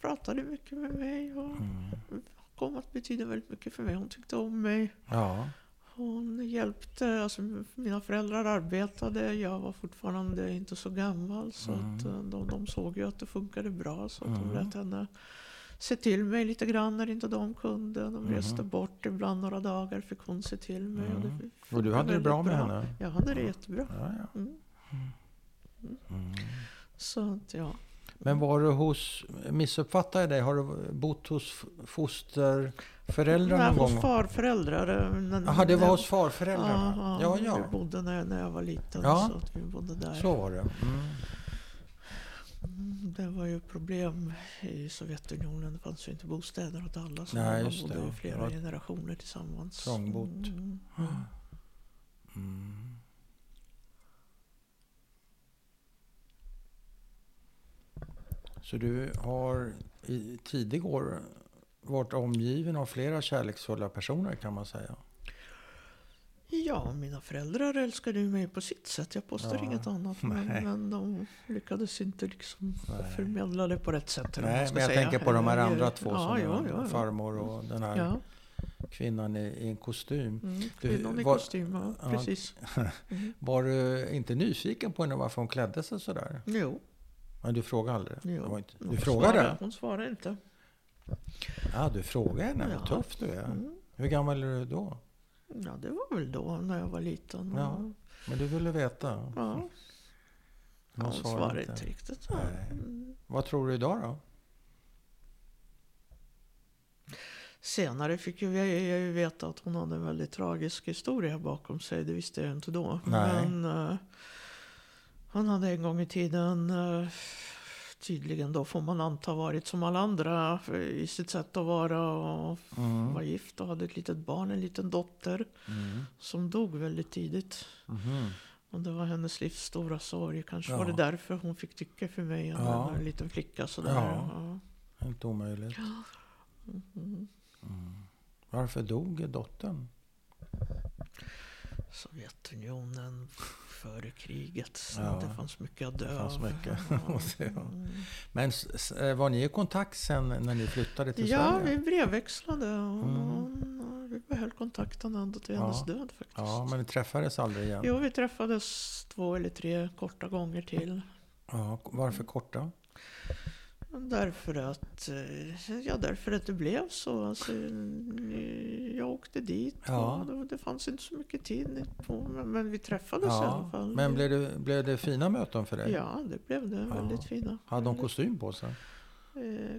pratade mycket med mig och Mm. Kom att betyda väldigt mycket för mig. Hon tyckte om mig. Ja. hon hjälpte, alltså mina föräldrar arbetade, jag var fortfarande inte så gammal så Mm. att eh, de, de såg ju att det funkade bra så att de Mm. lät henne se till mig lite grann när inte de kunde. De Mhm. reste bort ibland några dagar fick hon se till mig. Och, Mm. det Och du hade det bra med henne? Jag hade det jättebra. Ja, ja. Mm. Mm. Så att ja. Men var du hos, missuppfattade jag dig, har du bott hos fosterföräldrar någon hos gång? farföräldrar. eh, Jaha, det var hos farföräldrarna? Ja, Ja, Vi ja. bodde när, när jag var liten. Ja. Så att vi bodde där. Så var det. Mm. Mm, Det var ju problem i Sovjetunionen. Det fanns ju inte bostäder åt alla. Så Nej, man bodde det. ju flera generationer tillsammans. trångbott. Mm. Mm. Så du har i tidig år varit omgiven av flera kärleksfulla personer kan man säga? Ja, mina föräldrar älskade ju mig på sitt sätt. Jag påstår Ja. inget annat. Men, men de lyckades inte liksom Nej. förmedla det på rätt sätt. Nej, men jag säga. tänker på de här andra två ja, som ja, ja, farmor och den här kvinnan i, i en kostym. mm, Du, kvinnan i var- kostym, ja, Ja. precis. Mm. Var du inte nyfiken på henne varför hon klädde sig sådär? Jo, Men du frågade aldrig? Jo. Det var inte, du hon frågade? svarade- Hon svarade inte. Ja, du frågade henne. Vad Ja. tuff du är. Mm. Hur gammal är du då? Ja, det var väl då när jag var liten. Ja, Men du ville veta? ja. Hon hon svarade svarade inte. riktigt. Ja. Nej. Mm. Vad tror du idag då? Senare fick jag, jag ju veta att hon hade en väldigt tragisk historia bakom sig. Det visste jag inte då. Nej. Men hon hade en gång i tiden eh, tydligen då får man anta varit som alla andra eh, i sitt sätt att vara och Mm. var gift och hade ett litet barn, en liten dotter Mm. som dog väldigt tidigt. Mhm. Och det var hennes livs stora sorg. Kanske Ja. var det därför hon fick tycke för mig. Ja. en liten flicka sådär. Ja. Ja. Inte omöjligt. Mm. Varför dog dottern? Sovjetunionen före kriget. Ja. Det fanns mycket att dö Det fanns mycket Ja. Mm. Men eh, var ni i kontakt sen när ni flyttade till Ja, Sverige? vi brevväxlade och Mm. vi behöll kontakten ända till Ja. hennes död faktiskt. Ja, men ni träffades aldrig igen? Jo, vi träffades två eller tre korta gånger till. Ja, varför korta? Därför att, eh, ja, därför att det blev så. Alltså, eh, jag åkte dit Ja. och det, fanns inte så mycket tid på, men, vi träffades i alla Ja, fall. men blev det, blev det fina möten för dig? Ja, det blev det. Ja. Väldigt fina. Hade de kostym på sig? Eh,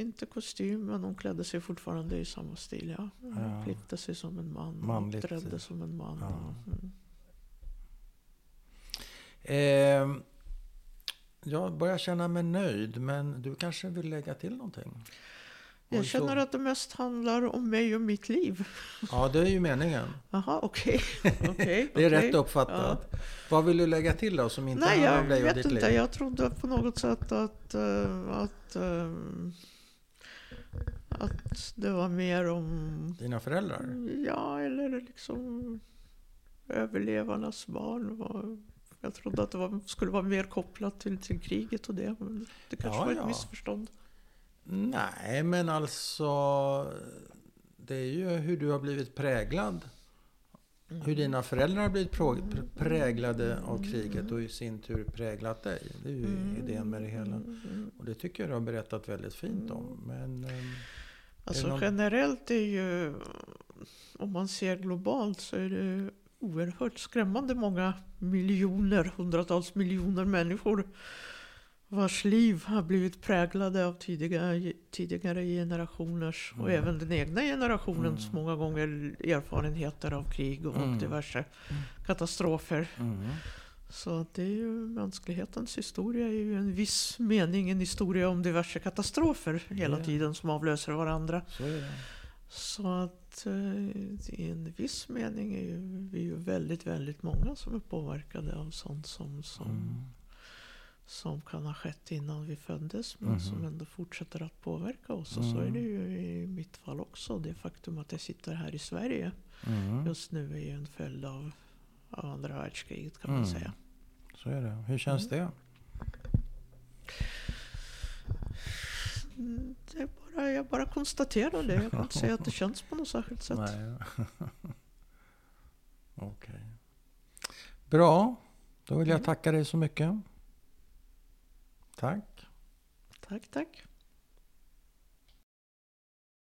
inte kostym, men hon klädde sig fortfarande i samma stil. Ja. Ja. klippte sig som en man. Manligt. Uppträdde som en man. Ja. Mm. Eh, jag börjar känna mig nöjd, men du kanske vill lägga till någonting? Jag du känner så- att det mest handlar om mig och mitt liv. Ja, det är ju meningen. Jaha, okej. Okej, Det är okej. rätt uppfattat. Vad vill du lägga till då som inte Nej, handlar jag om dig och vet ditt inte. liv? Jag trodde på något sätt att, eh, att, eh, att det var mer om, Dina föräldrar? ja, eller liksom överlevarnas barn. Var, jag trodde att det var, skulle vara mer kopplat till, till kriget och det. Men det kanske Ja, var ett ja. missförstånd. Nej, men alltså... Det är ju hur du har blivit präglad. Hur dina föräldrar har blivit präglade av kriget och i sin tur präglat dig. Det är ju idén med det hela. Mm. Och det tycker jag du har berättat väldigt fint om. Men... ehm, Alltså någon- generellt är ju, om man ser globalt så är det oerhört skrämmande många miljoner, hundratals miljoner människor vars liv har blivit präglade av tidigare, tidigare generationers och Mm. även den egna generationens många gånger erfarenheter av krig och Mm. diverse katastrofer. mm. Så det är ju mänsklighetens historia är ju en viss mening en historia om diverse katastrofer hela tiden som avlöser varandra. Så. Så att eh, i en viss mening är ju, vi ju väldigt, väldigt många som är påverkade av sånt som, som, Mm. som kan ha skett innan vi föddes men Mhm. som ändå fortsätter att påverka oss. Och så är Mm. det ju i mitt fall också. Det faktum att jag sitter här i Sverige Mm. just nu är ju en följd av, av andra världskriget kan man Mm. säga. Så är det. Hur känns det? Mm, Det är bara, jag bara konstaterar det. Jag kan inte säga att det känns på något särskilt sätt. Okej. Okay. Bra. Då vill jag mm. tacka dig så mycket. Tack. Tack, tack.